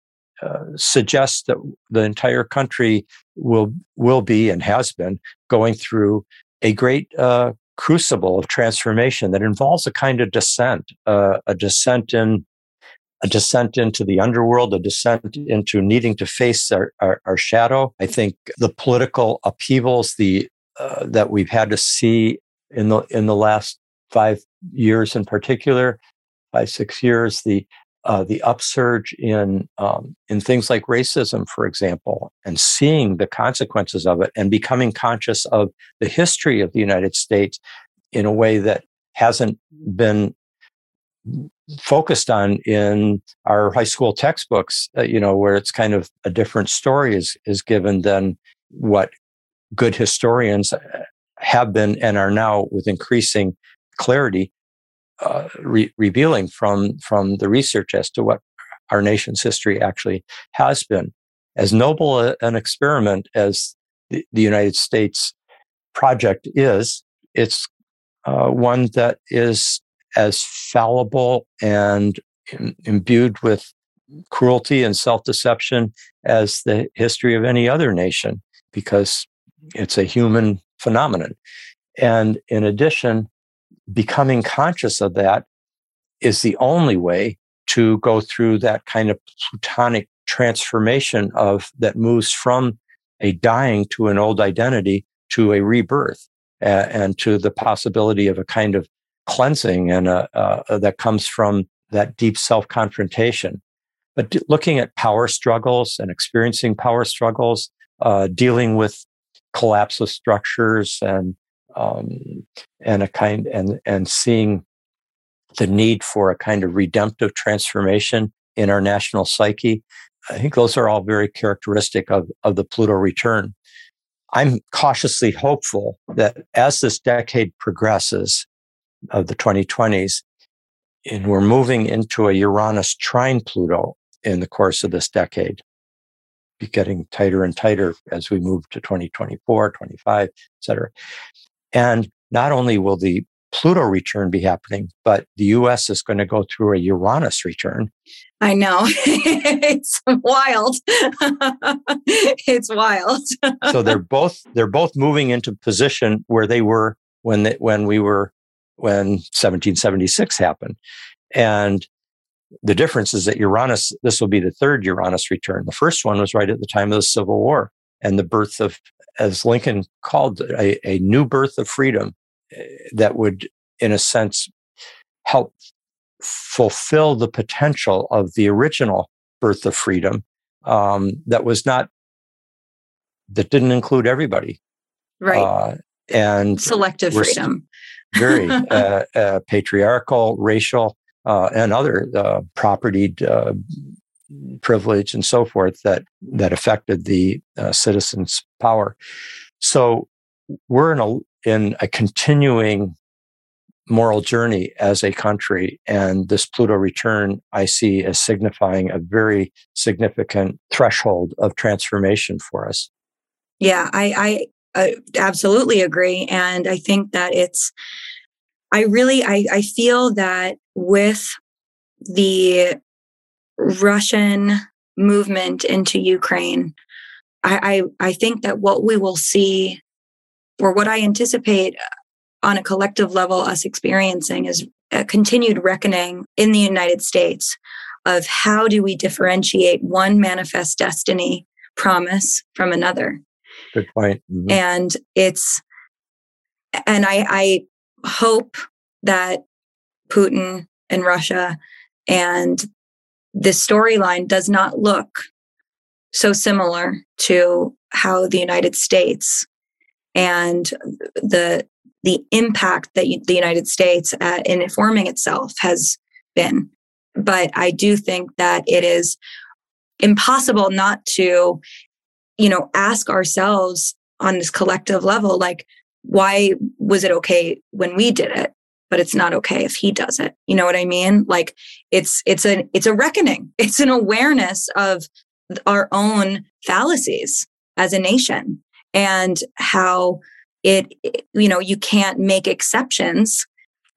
uh, suggests that the entire country will will be and has been going through a great uh, crucible of transformation that involves a kind of descent, uh, a descent in a descent into the underworld, a descent into needing to face our, our, our shadow. I think the political upheavals the uh, that we've had to see in the in the last five years in particular five six years the uh, the upsurge in um, in things like racism, for example, and seeing the consequences of it, and becoming conscious of the history of the United States in a way that hasn't been focused on in our high school textbooks. Uh, you know, where it's kind of a different story is is given than what good historians uh, have been and are now with increasing clarity uh, re- revealing from from the research as to what our nation's history actually has been. As noble a, an experiment as the, the, United States project is, it's uh, one that is as fallible and Im- imbued with cruelty and self-deception as the history of any other nation because it's a human phenomenon. And in addition, becoming conscious of that is the only way to go through that kind of plutonic transformation of that moves from a dying to an old identity to a rebirth uh, and to the possibility of a kind of cleansing and uh, that comes from that deep self confrontation. But d- looking at power struggles and experiencing power struggles, uh, dealing with collapse of structures and um, and a kind and and seeing the need for a kind of redemptive transformation in our national psyche. I think those are all very characteristic of, of the Pluto return. I'm cautiously hopeful that as this decade progresses of the 2020s, and we're moving into a Uranus trine Pluto in the course of this decade, be getting tighter and tighter as we move to 2024, 25, et cetera. And not only will the Pluto return be happening, but the US is going to go through a Uranus return. I know. [LAUGHS] it's wild. [LAUGHS] it's wild. [LAUGHS] so they're both they're both moving into position where they were when they, when we were when 1776 happened. And the difference is that Uranus, this will be the third Uranus return. The first one was right at the time of the Civil War and the birth of, as Lincoln called it, a, a new birth of freedom eh, that would, in a sense, help fulfill the potential of the original birth of freedom um, that was not, that didn't include everybody. Right. Uh, and selective freedom. very [LAUGHS] uh, uh, patriarchal, racial, uh, and other uh, propertied uh, privilege and so forth that that affected the uh, citizens' power. So we're in a in a continuing moral journey as a country, and this Pluto return I see as signifying a very significant threshold of transformation for us. Yeah, I, I uh, absolutely agree, and I think that it's I really I, I feel that with the Russian movement into Ukraine, I, I, I think that what we will see or what I anticipate on a collective level us experiencing is a continued reckoning in the United States of how do we differentiate one manifest destiny promise from another. Good point. Mm-hmm. And it's and I, I hope that Putin and Russia and this storyline does not look so similar to how the United States and the the impact that the United States uh, in informing itself has been. But I do think that it is impossible not to, you know, ask ourselves on this collective level, like, why was it okay when we did it? But it's not okay if he does it. You know what I mean? Like it's it's a it's a reckoning. [LAUGHS] It's an awareness of our own fallacies as a nation and how it you know you can't make exceptions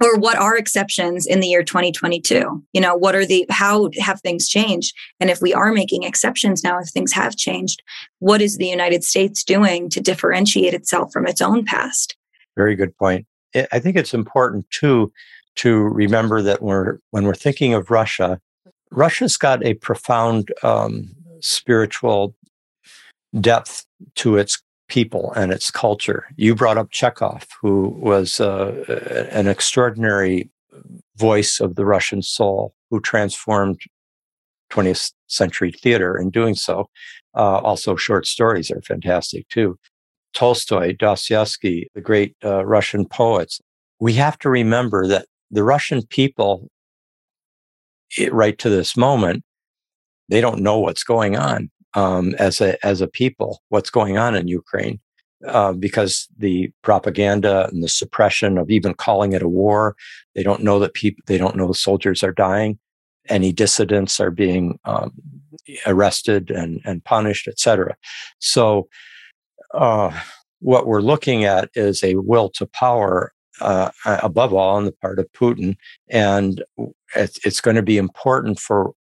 or what are exceptions in the year 2022 you know what are the how have things changed and if we are making exceptions now if things have changed what is the united states doing to differentiate itself from its own past very good point I think it's important too to remember that we're when we're thinking of Russia, Russia's got a profound um, spiritual depth to its people and its culture. You brought up Chekhov, who was uh, an extraordinary voice of the Russian soul, who transformed 20th century theater in doing so. Uh, also, short stories are fantastic too. Tolstoy, Dostoevsky, the great uh, Russian poets. We have to remember that the Russian people, it, right to this moment, they don't know what's going on um, as a as a people, what's going on in Ukraine, uh, because the propaganda and the suppression of even calling it a war, they don't know that people, they don't know the soldiers are dying, any dissidents are being um, arrested and and punished, etc. So uh, what we're looking at is a will to power uh, above all on the part of Putin. And it's, it's going to be important for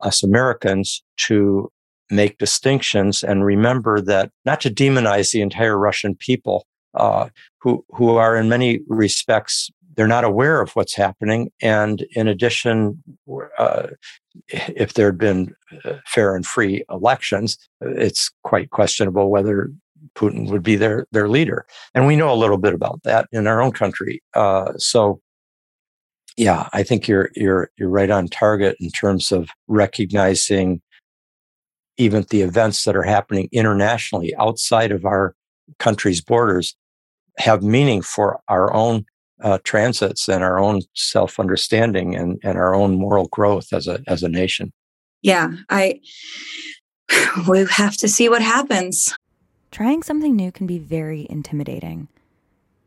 us Americans to make distinctions and remember that not to demonize the entire Russian people, uh, who who are in many respects they're not aware of what's happening. And in addition, uh, if there had been uh, fair and free elections, it's quite questionable whether Putin would be their their leader. And we know a little bit about that in our own country. Uh, so, yeah, I think you're you're you're right on target in terms of recognizing even the events that are happening internationally outside of our country's borders have meaning for our own uh, transits and our own self understanding and, and our own moral growth as a as a nation. Yeah, I [SIGHS] we have to see what happens. Trying something new can be very intimidating.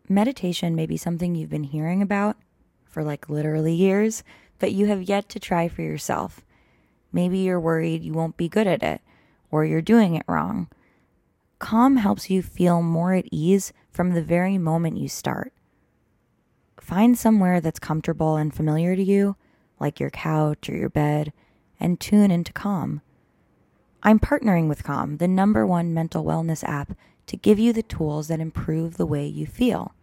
Meditation may be something you've been hearing about for like literally years, but you have yet to try for yourself. Maybe you're worried you won't be good at it, or you're doing it wrong. Calm helps you feel more at ease from the very moment you start. Find somewhere that's comfortable and familiar to you, like your couch or your bed, and tune into Calm. I'm partnering with Calm, the number one mental wellness app, to give you the tools that improve the way you feel.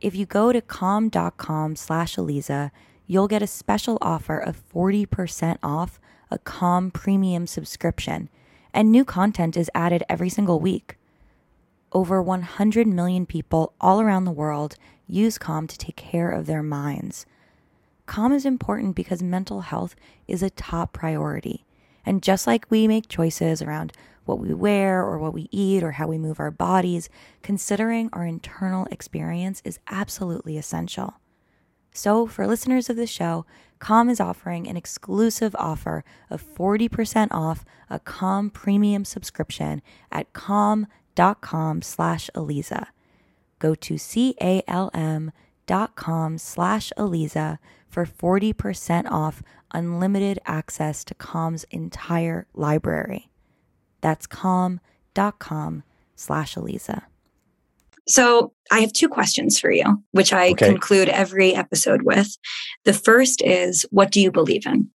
If you go to calm.com slash Aliza, you'll get a special offer of 40% off a Calm premium subscription, and new content is added every single week. Over 100 million people all around the world use Calm to take care of their minds. Calm is important because mental health is a top priority. And just like we make choices around what we wear or what we eat or how we move our bodies, considering our internal experience is absolutely essential. So, for listeners of the show, Calm is offering an exclusive offer of 40% off a Calm premium subscription at calm.com slash Aliza. Go to C-A-L-M dot com slash Aliza for 40% off unlimited access to Calm's entire library. That's calm.com slash Aliza. So I have two questions for you, which I okay. conclude every episode with. The first is, what do you believe in?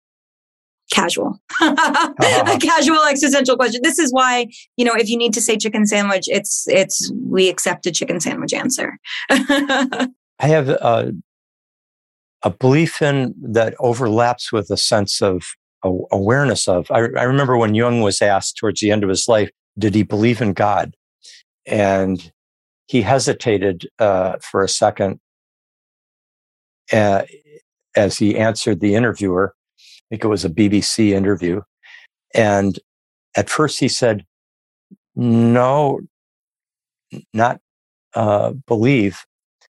Casual, uh-huh. [LAUGHS] a [LAUGHS] casual existential question. This is why, you know, if you need to say chicken sandwich, it's, it's, we accept a chicken sandwich answer. [LAUGHS] I have a, a belief in that overlaps with a sense of awareness of. I, I remember when Jung was asked towards the end of his life, did he believe in God? And he hesitated uh, for a second uh, as he answered the interviewer. Think it was a BBC interview. And at first he said, No, not uh, believe.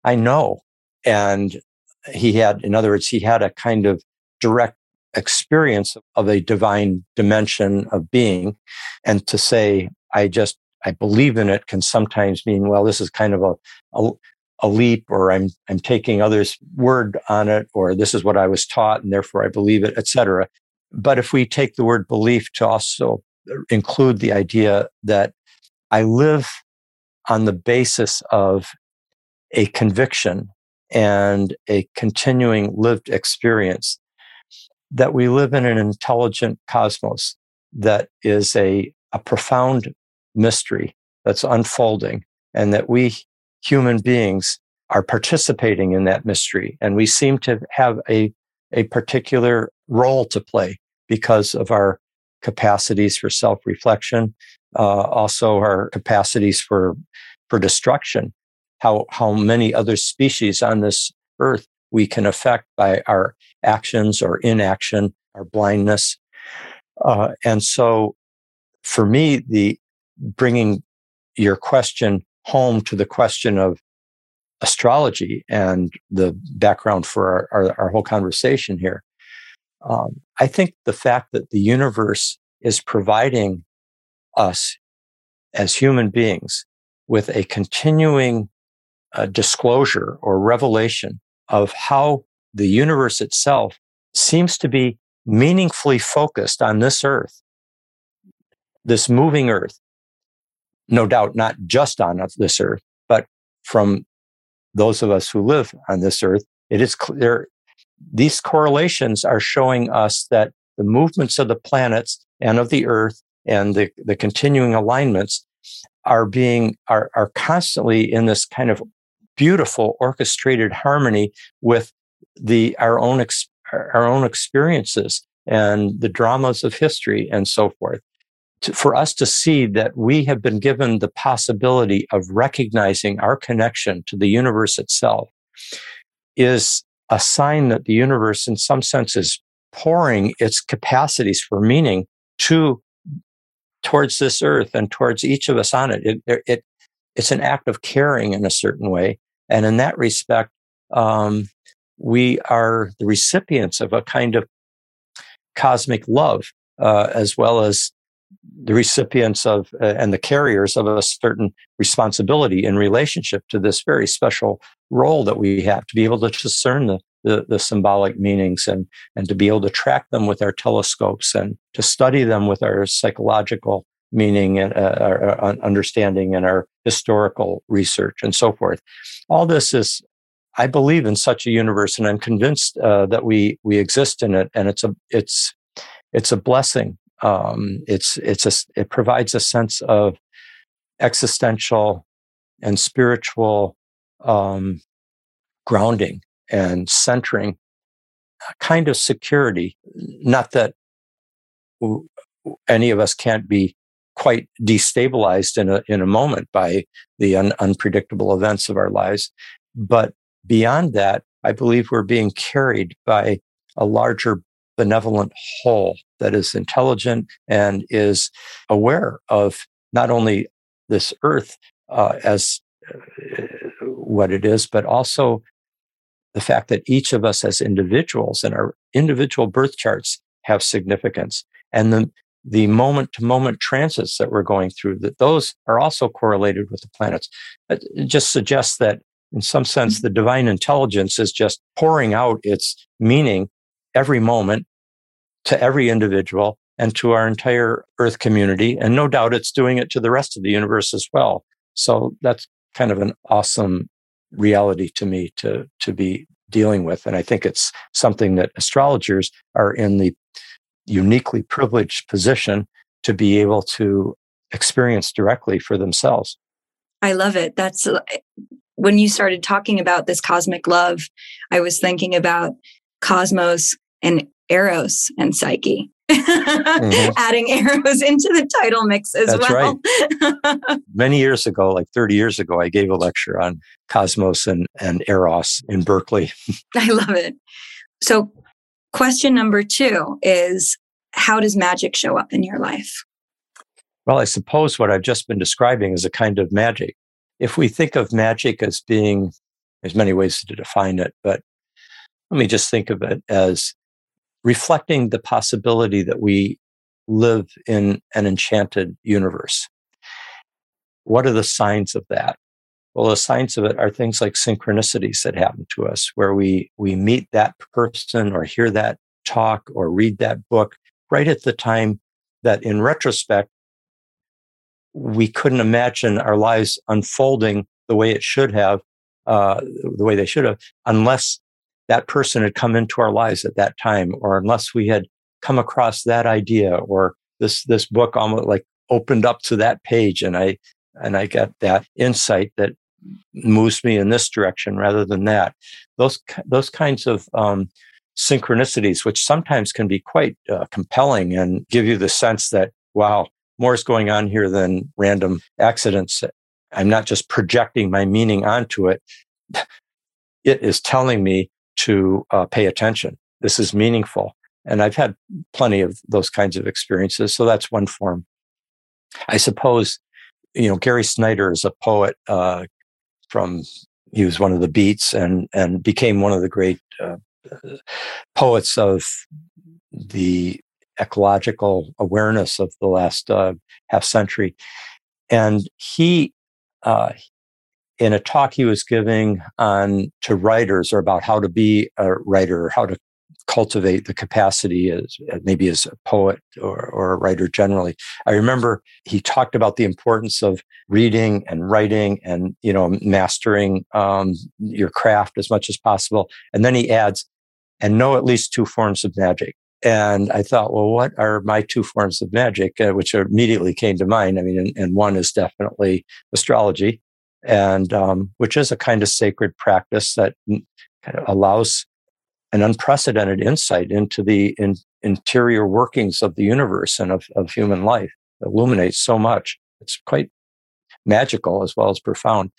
I know. And he had, in other words, he had a kind of direct experience of a divine dimension of being. And to say, I just, I believe in it can sometimes mean, well, this is kind of a, a, a leap or I'm, I'm taking others' word on it, or this is what I was taught and therefore I believe it, etc. But if we take the word belief to also include the idea that I live on the basis of a conviction and a continuing lived experience that we live in an intelligent cosmos that is a, a profound mystery that's unfolding and that we human beings are participating in that mystery. And we seem to have a, a particular role to play because of our capacities for self-reflection, uh, also our capacities for, for destruction, how, how many other species on this earth we can affect by our actions or inaction, our blindness. Uh, and so for me, the bringing your question home to the question of astrology and the background for our, our, our whole conversation here. Um, I think the fact that the universe is providing us as human beings with a continuing uh, disclosure or revelation of how the universe itself seems to be meaningfully focused on this earth, this moving earth. No doubt, not just on this earth, but from those of us who live on this earth, it is clear. These correlations are showing us that the movements of the planets and of the earth and the, the continuing alignments are being, are, are constantly in this kind of beautiful orchestrated harmony with the our own ex, our own experiences and the dramas of history and so forth. To, for us to see that we have been given the possibility of recognizing our connection to the universe itself is a sign that the universe, in some sense, is pouring its capacities for meaning to towards this earth and towards each of us on it. It, it it's an act of caring in a certain way. And in that respect, um, we are the recipients of a kind of cosmic love, uh, as well as the recipients of uh, and the carriers of a certain responsibility in relationship to this very special role that we have to be able to discern the, the, the, symbolic meanings and, and to be able to track them with our telescopes and to study them with our psychological meaning and uh, our, our understanding and our historical research and so forth. All this is, I believe in such a universe, and I'm convinced uh, that we we exist in it, and it's a it's it's a blessing. Um, it's it's a it provides a sense of existential and spiritual um, grounding and centering, a kind of security. Not that any of us can't be quite destabilized in a in a moment by the un, unpredictable events of our lives, but beyond that, I believe we're being carried by a larger benevolent whole that is intelligent and is aware of not only this earth uh, as uh, what it is, but also the fact that each of us as individuals and our individual birth charts have significance. And the, the moment to moment transits that we're going through, that those are also correlated with the planets. It just suggests that in some sense, mm-hmm. the divine intelligence is just pouring out its meaning every moment to every individual and to our entire earth community. And no doubt it's doing it to the rest of the universe as well. So that's kind of an awesome reality to me to, to be dealing with. And I think it's something that astrologers are in the uniquely privileged position to be able to experience directly for themselves. I love it. That's uh, when you started talking about this cosmic love, I was thinking about cosmos and eros and psyche. mm-hmm. [LAUGHS] Adding eros into the title mix as That's well. Right. [LAUGHS] Many years ago, like 30 years ago, I gave a lecture on cosmos and, and eros in Berkeley. [LAUGHS] I love it. So Question number two is how does magic show up in your life? Well, I suppose what I've just been describing is a kind of magic. If we think of magic as being, there's many ways to define it, but let me just think of it as reflecting the possibility that we live in an enchanted universe. What are the signs of that? Well, the signs of it are things like synchronicities that happen to us, where we, we meet that person or hear that talk or read that book right at the time that in retrospect, we couldn't imagine our lives unfolding the way it should have, uh, the way they should have, unless that person had come into our lives at that time, or unless we had come across that idea or this, this book almost like opened up to that page and I, and I got that insight that moves me in this direction rather than that. Those those kinds of um, synchronicities, which sometimes can be quite uh, compelling and give you the sense that wow, more is going on here than random accidents. I'm not just projecting my meaning onto it. [SIGHS] It is telling me to uh, pay attention. This is meaningful. And I've had plenty of those kinds of experiences. So that's one form. I suppose, you know, Gary Snyder is a poet, uh, from he was one of the beats and and became one of the great uh, poets of the ecological awareness of the last uh, half century and he uh, in a talk he was giving on to writers or about how to be a writer how to cultivate the capacity as maybe as a poet or, or a writer generally. I remember he talked about the importance of reading and writing and you know mastering um, your craft as much as possible. And then he adds, and know at least two forms of magic. And I thought, well, what are my two forms of magic, uh, which immediately came to mind? I mean, and, and one is definitely astrology, and um, which is a kind of sacred practice that kind of allows an unprecedented insight into the in, interior workings of the universe and of, of human life. It illuminates so much. It's quite magical as well as profound.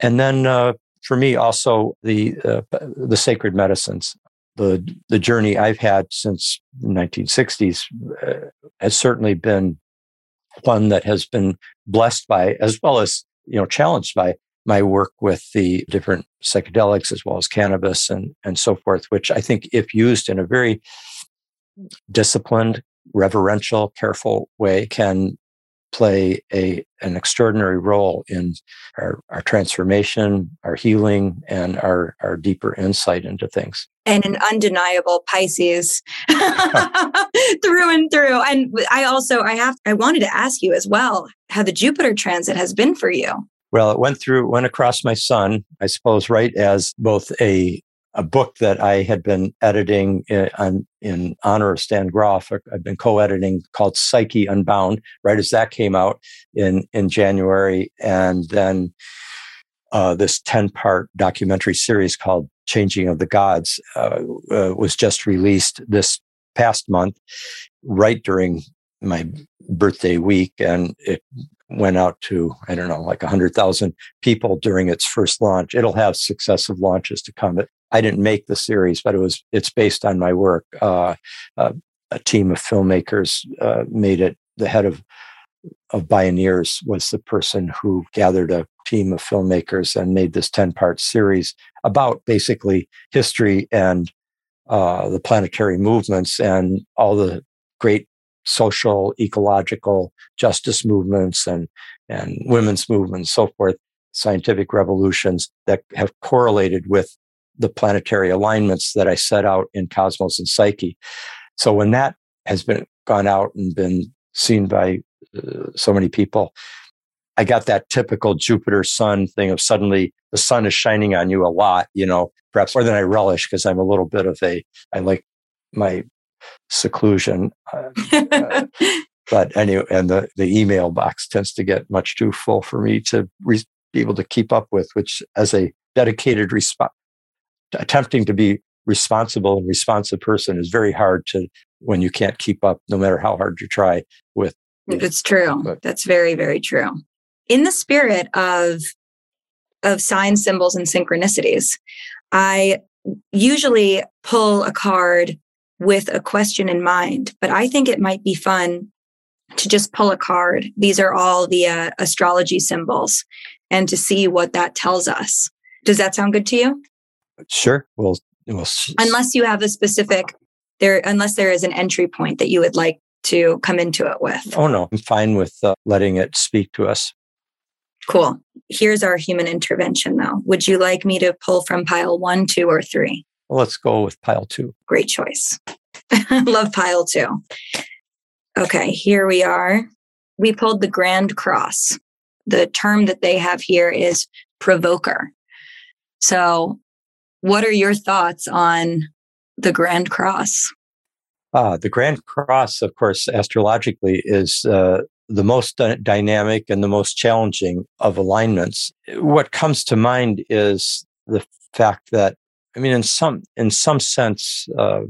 And then uh, for me, also the uh, the sacred medicines. The the journey I've had since the 1960s uh, has certainly been one that has been blessed by, as well as you know, challenged by my work with the different psychedelics as well as cannabis and, and so forth, which I think if used in a very disciplined, reverential, careful way can play a, an extraordinary role in our, our transformation, our healing, and our, our deeper insight into things. And an undeniable Pisces [LAUGHS] [LAUGHS] through and through. And I also, I have, I wanted to ask you as well how the Jupiter transit has been for you. Well, it went through, went across my sun, I suppose, right as both a a book that I had been editing in, on, in honor of Stan Grof. I've been co-editing called Psyche Unbound, right as that came out in in January, and then uh, this ten part documentary series called Changing of the Gods uh, uh, was just released this past month, right during my birthday week, and it went out to I don't know like hundred thousand people during its first launch. It'll have successive launches to come. I didn't make the series, but it was it's based on my work. Uh, uh, a team of filmmakers uh, made it. The head of of Bioneers was the person who gathered a team of filmmakers and made this ten part series about basically history and uh, the planetary movements and all the great social, ecological justice movements and and women's movements, so forth, scientific revolutions that have correlated with the planetary alignments that I set out in Cosmos and Psyche. So when that has been gone out and been seen by uh, so many people, I got that typical Jupiter sun thing of suddenly the sun is shining on you a lot, you know, perhaps more than I relish because I'm a little bit of a, I like my seclusion. Uh, uh, [LAUGHS] but anyway, and the, the email box tends to get much too full for me to re- be able to keep up with, which as a dedicated resp- attempting to be responsible and responsive person is very hard to when you can't keep up no matter how hard you try with it's true. but, that's very very true. In the spirit of of signs symbols and synchronicities i usually pull a card with a question in mind but i think it might be fun to just pull a card. These are all the uh, astrology symbols and to see what that tells us. Does that sound good to you Sure. Well, we'll unless you have a specific there, unless there is an entry point that you would like to come into it with. Oh no, I'm fine with uh, letting it speak to us. Cool. Here's our human intervention, though. Would you like me to pull from pile one, two, or three? Well, let's go with pile two. Great choice. [LAUGHS] Love pile two. Okay, here we are. We pulled the Grand Cross. The term that they have here is provoker. So what are your thoughts on the Grand Cross? Ah, the Grand Cross, of course, astrologically is uh, the most dynamic and the most challenging of alignments. What comes to mind is the fact that, I mean, in some in some sense, uh,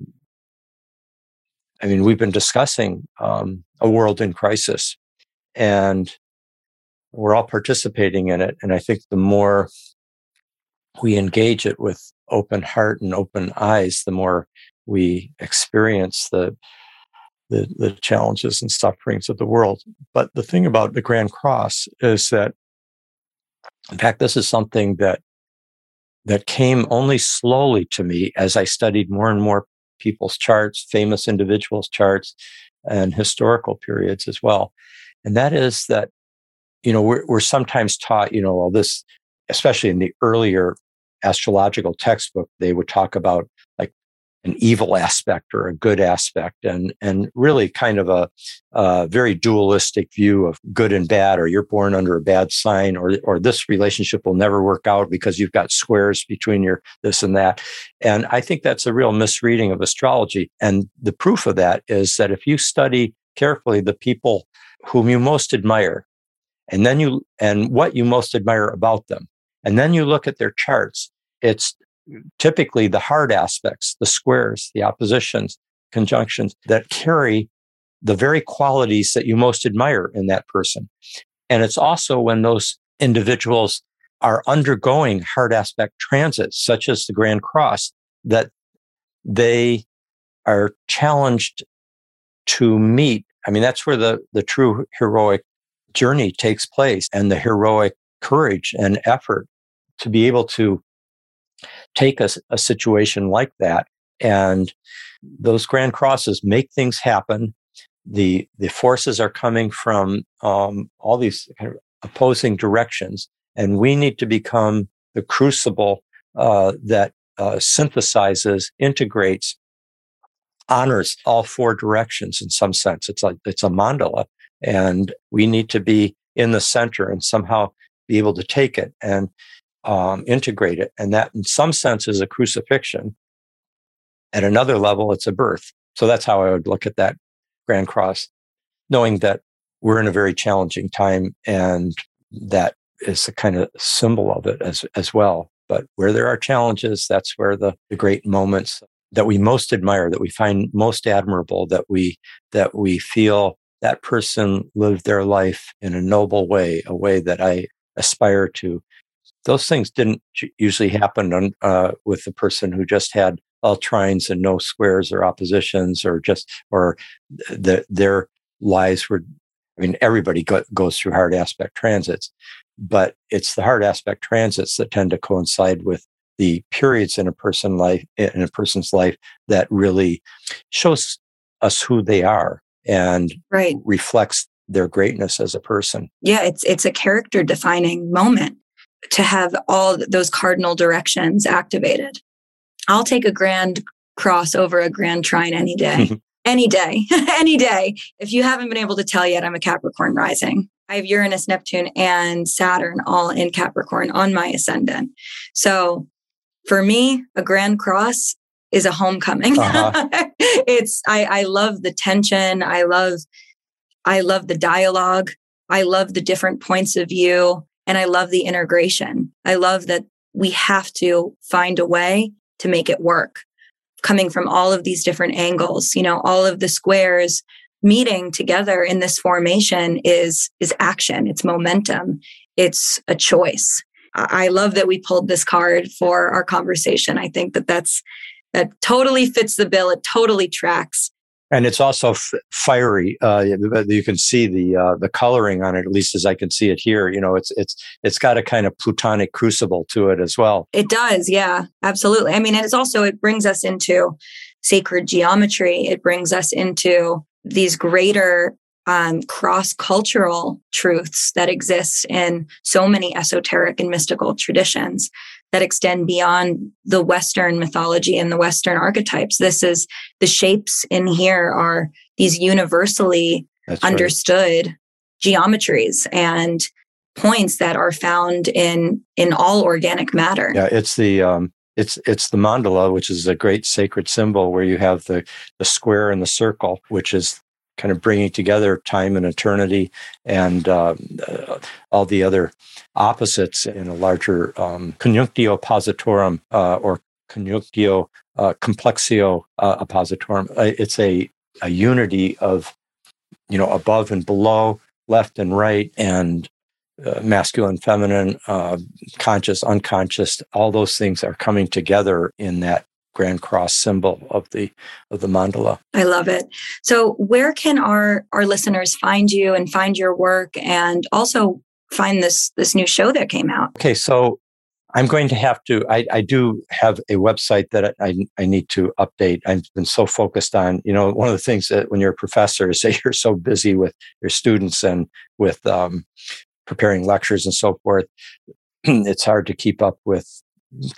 I mean, we've been discussing um, a world in crisis, and we're all participating in it. And I think the more we engage it with open heart and open eyes, the more we experience the, the, the challenges and sufferings of the world. But the thing about the Grand Cross is that, in fact, this is something that that came only slowly to me as I studied more and more people's charts, famous individuals' charts, and historical periods as well. And that is that, you know, we're, we're sometimes taught, you know, all this, especially in the earlier astrological textbook, they would talk about like an evil aspect or a good aspect and, and really kind of a, a very dualistic view of good and bad, or you're born under a bad sign, or, or this relationship will never work out because you've got squares between your this and that. And I think that's a real misreading of astrology. And the proof of that is that if you study carefully the people whom you most admire, and then you, and what you most admire about them, and then you look at their charts, it's typically the hard aspects, the squares, the oppositions, conjunctions that carry the very qualities that you most admire in that person. And it's also when those individuals are undergoing hard aspect transits, such as the Grand Cross, that they are challenged to meet. I mean, that's where the, the true heroic journey takes place and the heroic courage and effort to be able to take a, a situation like that and those grand crosses make things happen. The the forces are coming from um, all these kind of opposing directions and we need to become the crucible uh, that uh, synthesizes integrates honors all four directions in some sense. It's like it's a mandala and we need to be in the center and somehow be able to take it. And um, integrate it. And that, in some sense, is a crucifixion. At another level, it's a birth. So that's how I would look at that Grand Cross, knowing that we're in a very challenging time and that is a kind of symbol of it as, as well. But where there are challenges, that's where the, the great moments that we most admire, that we find most admirable, that we, that we feel that person lived their life in a noble way, a way that I aspire to. Those things didn't usually happen on, uh, with the person who just had all trines and no squares or oppositions, or just or the, their lives were. I mean, everybody go, goes through hard aspect transits, but it's the hard aspect transits that tend to coincide with the periods in a person life in a person's life that really shows us who they are and right. reflects their greatness as a person. Yeah, it's it's a character defining moment to have all those cardinal directions activated. I'll take a grand cross over a grand trine any day. [LAUGHS] any day. [LAUGHS] any day. If you haven't been able to tell yet, I'm a Capricorn rising. I have Uranus, Neptune, and Saturn all in Capricorn on my ascendant. So for me, a grand cross is a homecoming. Uh-huh. [LAUGHS] it's I, I love the tension. I love I love the dialogue. I love the different points of view and I love the integration. I love that we have to find a way to make it work coming from all of these different angles, you know, all of the squares meeting together in this formation is is action, it's momentum, it's a choice. I love that we pulled this card for our conversation. I think that that's that totally fits the bill. It totally tracks. And it's also f- fiery. Uh, you can see the uh, the coloring on it, at least as I can see it here. You know, it's it's it's got a kind of plutonic crucible to it as well. It does, yeah, absolutely. I mean, it's also it brings us into sacred geometry. It brings us into these greater um, cross cultural truths that exist in so many esoteric and mystical traditions that extend beyond the Western mythology and the Western archetypes. This is the shapes in here are these universally That's understood right. geometries and points that are found in in all organic matter. Yeah, it's the um, it's it's the mandala, which is a great sacred symbol where you have the the square and the circle, which is kind of bringing together time and eternity and uh, uh, all the other opposites in a larger um, conjunctio positorum uh, or conjunctio uh, complexio uh, oppositorum. It's a, a unity of, you know, above and below, left and right, and masculine, feminine, conscious, unconscious. All those things are coming together in that grand cross symbol of the of the mandala. I love it. So where can our our listeners find you and find your work and also find this this new show that came out? Okay so i'm going to have to i, I do have a website that I, I need to update. I've been so focused on you know one of the things that when you're a professor is [LAUGHS] that you're so busy with your students and with um, preparing lectures and so forth [CLEARS THROAT] it's hard to keep up with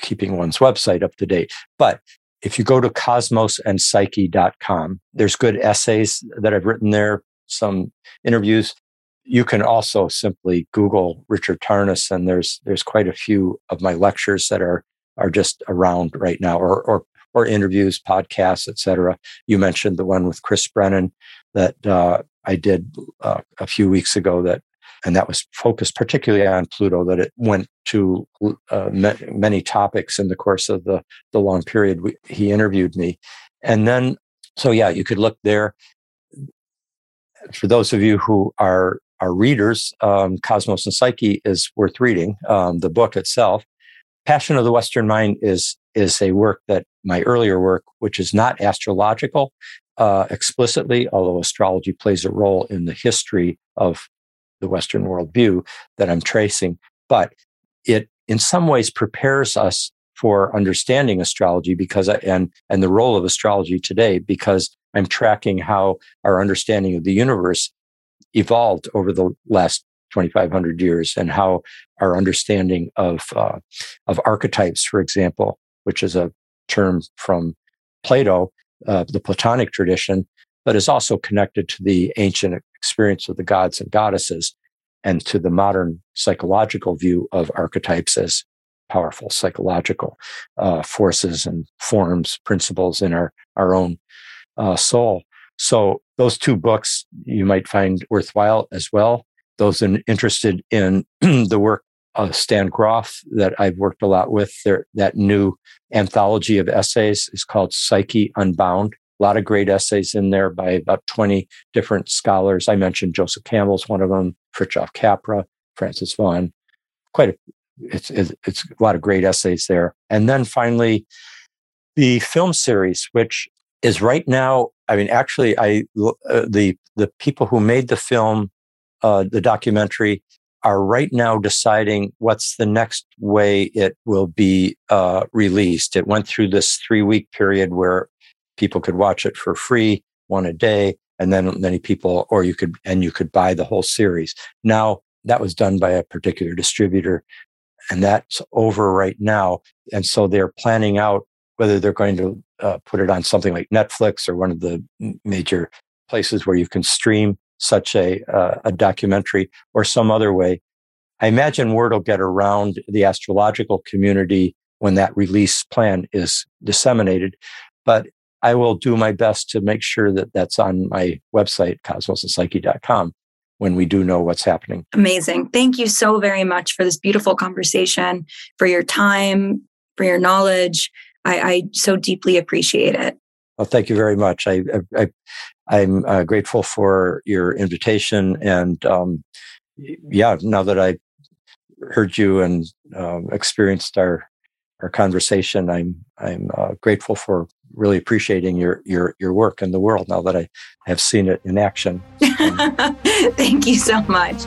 keeping one's website up to date. But if you go to cosmosandpsyche.com, there's good essays that I've written there, some interviews. You can also simply Google Richard Tarnas, and there's there's quite a few of my lectures that are are just around right now, or or or interviews, podcasts, etc. You mentioned the one with Chris Brennan that uh, I did uh, a few weeks ago that and that was focused particularly on Pluto, that it went to uh, many topics in the course of the, the long period we, he interviewed me. And then, so yeah, you could look there. For those of you who are, are readers, um, Cosmos and Psyche is worth reading, um, the book itself. Passion of the Western Mind is, is a work that my earlier work, which is not astrological, uh, explicitly, although astrology plays a role in the history of the Western worldview that I'm tracing. but it in some ways prepares us for understanding astrology because and and the role of astrology today because I'm tracking how our understanding of the universe evolved over the last 2,500 years and how our understanding of uh, of archetypes, for example, which is a term from Plato, uh, the Platonic tradition, but is also connected to the ancient experience of the gods and goddesses and to the modern psychological view of archetypes as powerful psychological uh, forces and forms, principles in our, our own uh, soul. So those two books you might find worthwhile as well. Those in, interested in [CLEARS THROAT] the work of Stan Grof that I've worked a lot with, that new anthology of essays is called Psyche Unbound. A lot of great essays in there by about 20 different scholars. I mentioned Joseph Campbell's one of them, Fritjof Capra, Frances Vaughan. Quite a, it's, it's, a lot of great essays there. And then finally, the film series, which is right now. I mean, actually, I uh, the the people who made the film, uh, the documentary, are right now deciding what's the next way it will be uh, released. It went through this three week period where people could watch it for free, one a day, and then many people, or you could and you could buy the whole series. Now that was done by a particular distributor, and that's over right now. And so they're planning out whether they're going to uh, put it on something like Netflix or one of the major places where you can stream such a, uh, a documentary or some other way. I imagine word will get around the astrological community when that release plan is disseminated. But I will do my best to make sure that that's on my website, cosmosandpsyche.com, when we do know what's happening. Amazing. Thank you so very much for this beautiful conversation, for your time, for your knowledge. I, I so deeply appreciate it. Well, thank you very much. I, I, am uh, grateful for your invitation, and um, yeah, now that I heard you and um, experienced our our conversation, I'm I'm uh, grateful for really appreciating your your your work in the world. Now that I have seen it in action. [LAUGHS] thank you so much.